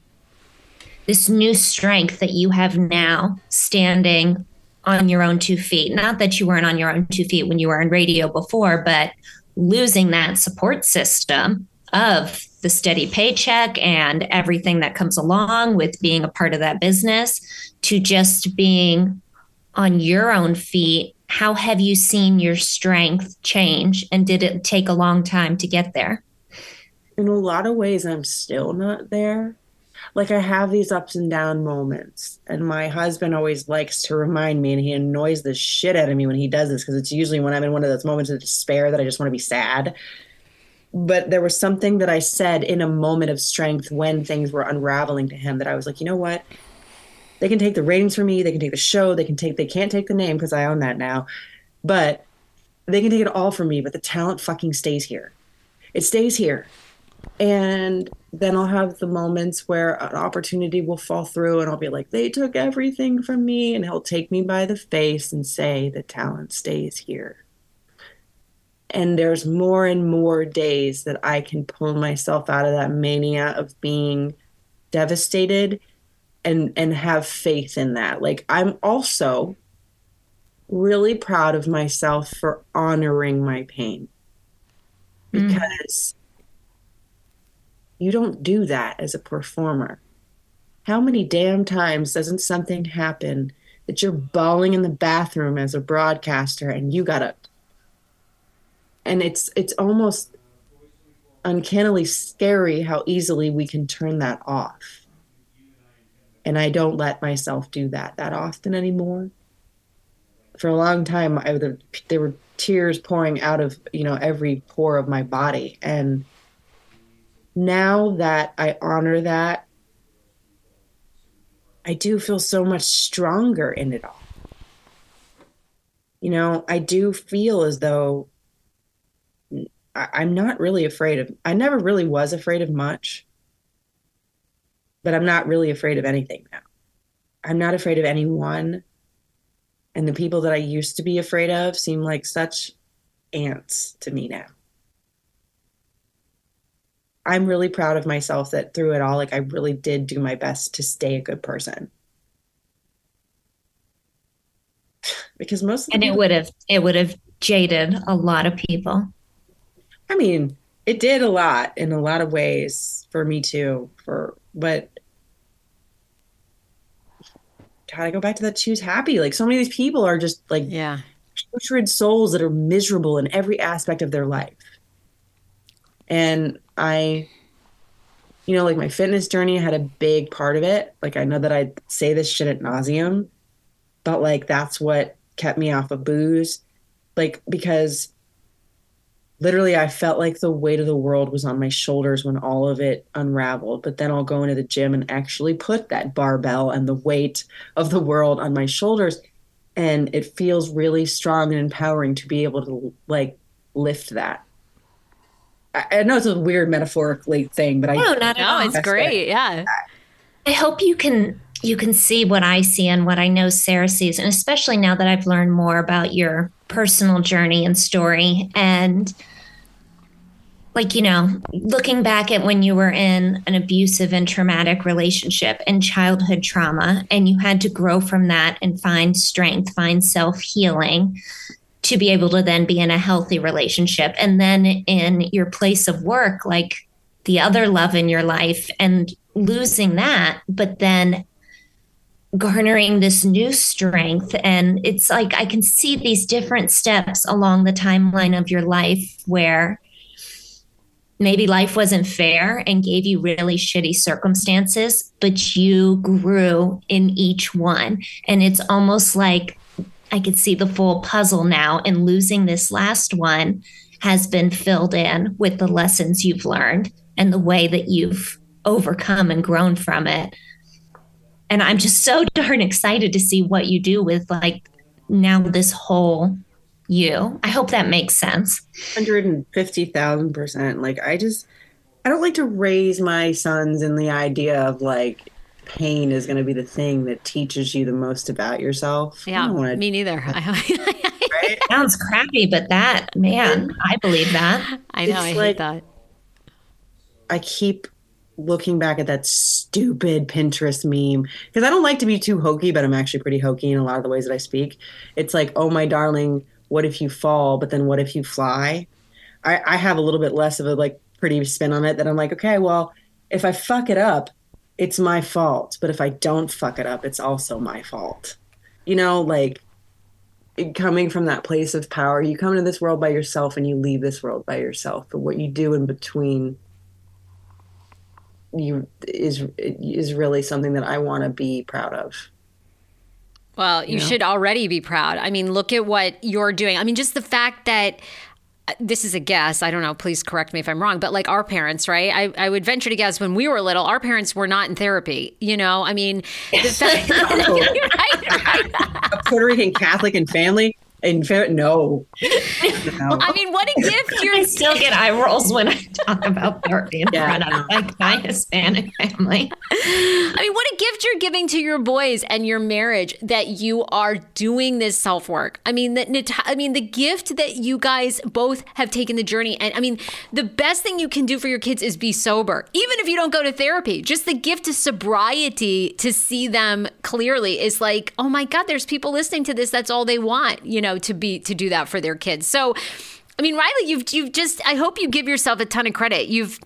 Speaker 7: this new strength that you have now standing on your own two feet. Not that you weren't on your own two feet when you were in radio before but losing that support system of the steady paycheck and everything that comes along with being a part of that business to just being on your own feet how have you seen your strength change? And did it take a long time to get there?
Speaker 6: In a lot of ways i'm still not there like i have these ups and down moments and my husband always likes to remind me and he annoys the shit out of me when he does this because it's usually when i'm in one of those moments of despair that i just want to be sad but there was something that I said in a moment of strength when things were unraveling to him that I was like, you know what? They can take the ratings from me, they can take the show, they can take they can't take the name because I own that now. But they can take it all from me, but the talent fucking stays here. It stays here. And then I'll have the moments where an opportunity will fall through and I'll be like, they took everything from me. And he'll take me by the face and say, the talent stays here and there's more and more days that I can pull myself out of that mania of being devastated and and have faith in that. Like I'm also really proud of myself for honoring my pain. Mm. Because. You don't do that as a performer. How many damn times doesn't something happen that you're bawling in the bathroom as a broadcaster and you got to and it's it's almost uncannily scary how easily we can turn that off. And i don't let myself do that that often anymore. For a long time i would there were tears pouring out of you know every pore of my body. And now that i honor that i do feel so much stronger in it all you know i do feel as though I, am not really afraid of, I never really was afraid of much, but I'm not really afraid of anything now. I'm not afraid of anyone. And the people that I used to be afraid of seem like such ants to me now. I'm really proud of myself that through it all, like I really did do my best to stay a good person. because most of
Speaker 7: and it would have it would have jaded a lot of people.
Speaker 6: I mean, it did a lot in a lot of ways for me too. For but God, I go back to that choose happy. Like so many of these people are just like
Speaker 2: yeah,
Speaker 6: putrid souls that are miserable in every aspect of their life. And I, you know, like my fitness journey had a big part of it. Like I know that I say this shit at nauseum, but like that's what kept me off of booze. Like because literally I felt like the weight of the world was on my shoulders when all of it unraveled. But then I'll go into the gym and actually put that barbell and the weight of the world on my shoulders. And it feels really strong and empowering to be able to like lift that. I, I know it's a weird metaphorically thing, but I
Speaker 7: No, not at
Speaker 2: no,
Speaker 7: all.
Speaker 2: it's great. Yeah,
Speaker 7: I hope you can you can see what I see and what I know Sarah sees, and especially now that I've learned more about your personal journey and story. And like, you know, looking back at when you were in an abusive and traumatic relationship and childhood trauma, and you had to grow from that and find strength, find self healing to be able to then be in a healthy relationship. And then in your place of work, like the other love in your life and losing that, but then garnering this new strength. And it's like I can see these different steps along the timeline of your life where maybe life wasn't fair and gave you really shitty circumstances, but you grew in each one. And it's almost like I could see the full puzzle now, and losing this last one has been filled in with the lessons you've learned and the way that you've overcome and grown from it. And I'm just so darn excited to see what you do with like now this whole you. I hope that makes sense.
Speaker 6: 150,000%. Like, I just, I don't like to raise my sons in the idea of like pain is going to be the thing that teaches you the most about yourself. I
Speaker 2: yeah.
Speaker 6: don't wanna-
Speaker 2: Me neither.
Speaker 6: Right?
Speaker 7: Sounds crappy, but that, man, I believe that.
Speaker 2: I know.
Speaker 6: It's
Speaker 2: I hate that.
Speaker 6: I keep looking back at that stupid Pinterest meme because I don't like to be too hokey, but I'm actually pretty hokey in a lot of the ways that I speak. It's like, oh my darling, what if you fall, but then what if you fly? I, I have a little bit less of a like pretty spin on it that I'm like, okay, well, if I fuck it up, it's my fault. But if I don't fuck it up, it's also my fault. You know, like coming from that place of power, you come into this world by yourself and you leave this world by yourself. But what you do in between you is is really something that I want to be proud of.
Speaker 2: Well, you should already be proud. I mean, look at what you're doing. I mean, just the fact that Uh, this is a guess. I don't know. Please correct me if I'm wrong. But like our parents, right? I, I would venture to guess when we were little, our parents were not in therapy. You know, I mean, fact, right, right.
Speaker 6: A Puerto Rican Catholic and family and no, no.
Speaker 2: I mean, what a gift you're
Speaker 7: I still get eye rolls when I talk about therapy in
Speaker 6: Yeah,
Speaker 7: front of like my Hispanic family.
Speaker 2: I mean, what a gift you're giving to your boys and your marriage that you are doing this self work. I mean, that Nat- I mean, the gift that you guys both have taken the journey, and I mean, the best thing you can do for your kids is be sober, even if you don't go to therapy. Just the gift of sobriety to see them clearly is like, oh my God, there's people listening to this. That's all they want, you know, to be to do that for their kids. So. I mean, Riley, you've you've just I hope you give yourself a ton of credit. You've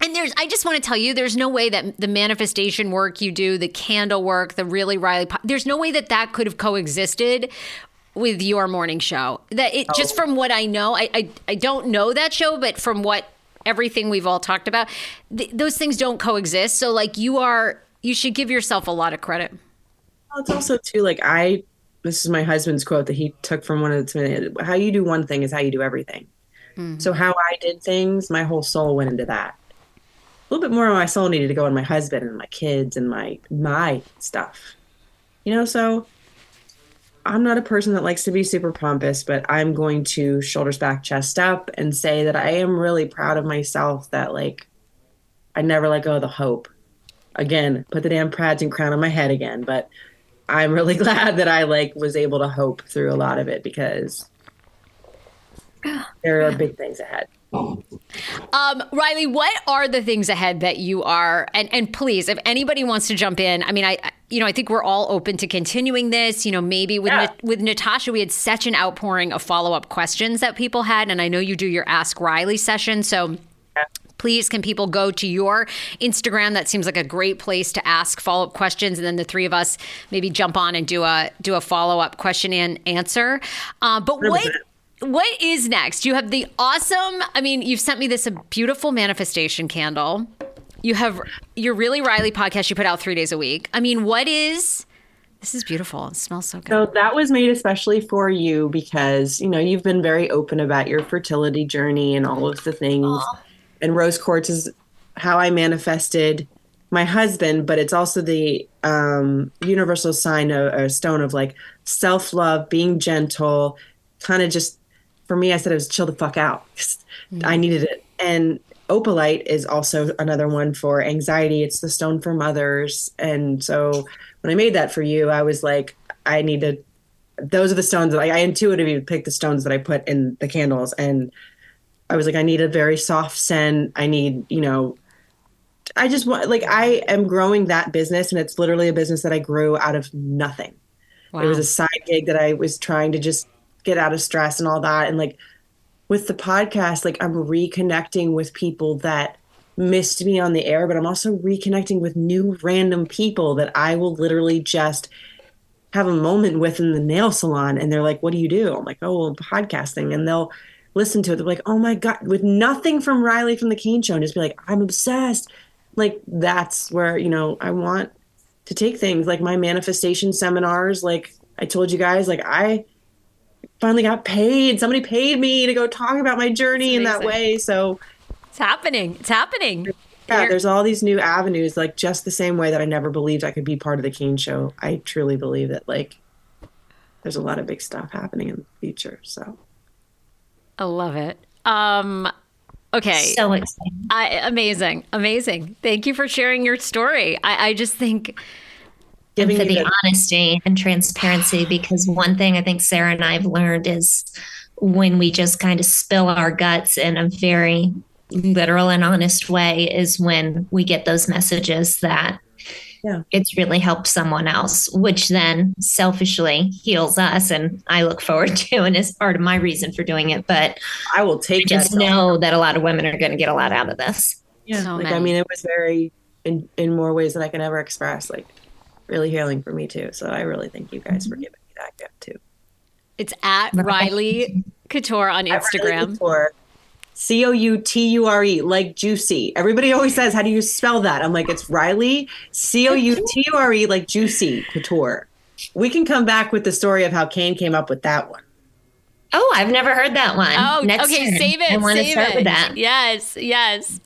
Speaker 2: and there's I just want to tell you there's no way that the manifestation work you do, the candle work, the really Riley there's no way that that could have coexisted with your morning show. That it just oh. from what I know, I I, I don't know that show, but from what everything we've all talked about, th- those things don't coexist. So like you are you should give yourself a lot of credit.
Speaker 6: Well, it's also too like I. This is my husband's quote that he took from one of the. How you do one thing is how you do everything. Mm-hmm. So how I did things, my whole soul went into that. A little bit more of my soul needed to go in my husband and my kids and my my stuff. You know, so I'm not a person that likes to be super pompous, but I'm going to shoulders back, chest up, and say that I am really proud of myself that like I never let go of the hope. Again, put the damn pads and crown on my head again, but I'm really glad that I like was able to hope through a lot of it because there are big things ahead.
Speaker 2: Um, Riley, what are the things ahead that you are? And and please, if anybody wants to jump in, I mean, I you know I think we're all open to continuing this. You know, maybe with
Speaker 6: Yeah.
Speaker 2: Na- with Natasha, we had such an outpouring of follow up questions that people had, and I know you do your Ask Riley session, so. Please, can people go to your Instagram? That seems like a great place to ask follow up questions, and then the three of us maybe jump on and do a do a follow up question and answer. Uh, but what what is next? You have the awesome. I mean, you've sent me this a beautiful manifestation candle. You have your really Riley podcast. You put out three days a week. I mean, what is? This is beautiful. It smells so good.
Speaker 6: So that was made especially for you because, you know, you've been very open about your fertility journey and all of the things. And rose quartz is how I manifested my husband, but it's also the um, universal sign of a stone of like self love, being gentle, kind of just for me, I said it was chill the fuck out. I needed it. And opalite is also another one for anxiety. It's the stone for mothers. And so when I made that for you, I was like, I need to. Those are the stones that I, I intuitively picked the stones that I put in the candles, and I was like, I need a very soft scent. I need, you know, I just want like I am growing that business, and it's literally a business that I grew out of nothing. It was a side gig that I was trying to just get out of stress and all that. And like with the podcast, like I'm reconnecting with people that missed me on the air, but I'm also reconnecting with new random people that I will literally just have a moment with in the nail salon. And they're like, What do you do? I'm like, Oh, well, podcasting. And they'll listen to it. They're like, Oh my God, with nothing from Riley from the Kane Show, and just be like, I'm obsessed. Like that's where, you know, I want to take things like my manifestation seminars. Like I told you guys, like I finally got paid. Somebody paid me to go talk about my journey in that way. So
Speaker 2: It's happening. It's happening.
Speaker 6: yeah, there's all these new avenues, like just the same way that I never believed I could be part of the Kane show. I truly believe that like there's a lot of big stuff happening in the future. So
Speaker 2: I love it. Um, okay.
Speaker 7: So exciting.
Speaker 2: I, amazing, amazing. Thank you for sharing your story. I, I just think
Speaker 6: giving
Speaker 7: for the
Speaker 6: the-
Speaker 7: honesty and transparency because one thing I think Sarah and I have learned is when we just kind of spill our guts in a very literal and honest way is when we get those messages that
Speaker 6: Yeah.
Speaker 7: it's really helped someone else, which then selfishly heals us. And I look forward to and is part of my reason for doing it. But
Speaker 6: I will take
Speaker 7: just
Speaker 6: that.
Speaker 7: know that a lot of women are going to get a lot out of this.
Speaker 6: Yeah,
Speaker 2: So
Speaker 6: like
Speaker 2: many.
Speaker 6: I mean, it was very in in more ways than I can ever express. Like really healing for me too. So I really thank you guys for mm-hmm. giving me that gift too.
Speaker 2: it's at Riley Couture on Instagram.
Speaker 6: Or C O U T U R E, like juicy. Everybody always says, "How do you spell that?" I'm like, it's Riley C O U T U R E, like juicy couture. We can come back with the story of how Kane came up with that one.
Speaker 7: Oh, I've never heard that one.
Speaker 2: Oh,
Speaker 7: Next
Speaker 2: okay.
Speaker 7: turn.
Speaker 2: Save it.
Speaker 7: I want to start
Speaker 2: it.
Speaker 7: with that.
Speaker 2: Yes, yes.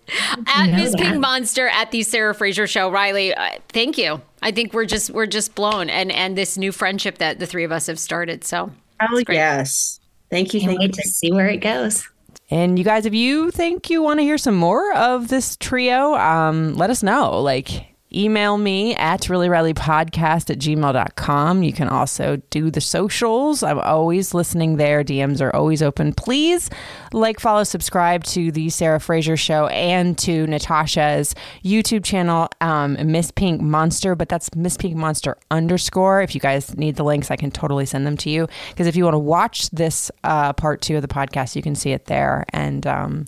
Speaker 2: At
Speaker 7: know
Speaker 2: Miss
Speaker 7: that.
Speaker 2: Pink Monster at the Sarah Frazier Show, Riley. Uh, thank you. I think we're just we're just blown, and and this new friendship that the three of us have started. So
Speaker 6: Oh
Speaker 2: great.
Speaker 6: yes, thank you,
Speaker 7: Can't
Speaker 6: thank you.
Speaker 7: to see where it goes.
Speaker 5: And you guys, if you think you want to hear some more of this trio, um, let us know. Like, email me at reallyrileypodcast at gmail.com. You can also do the socials. I'm always listening there. DMs are always open. Please like, follow, subscribe to the Sarah Frazier Show and to Natasha's YouTube channel, um, Miss Pink Monster, but that's Miss Pink Monster underscore. If you guys need the links, I can totally send them to you. Because if you want to watch this uh, part two of the podcast, you can see it there. And um,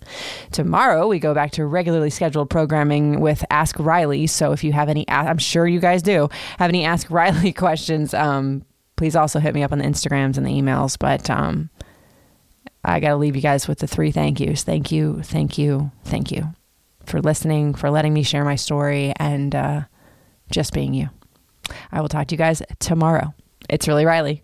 Speaker 5: tomorrow we go back to regularly scheduled programming with Ask Riley. So if you have any, I'm sure you guys do have any Ask Riley questions, um, please also hit me up on the Instagrams and the emails. But um, I got to leave you guys with the three thank yous. Thank you, thank you, thank you for listening, for letting me share my story, and uh, just being you. I will talk to you guys tomorrow. It's really Riley.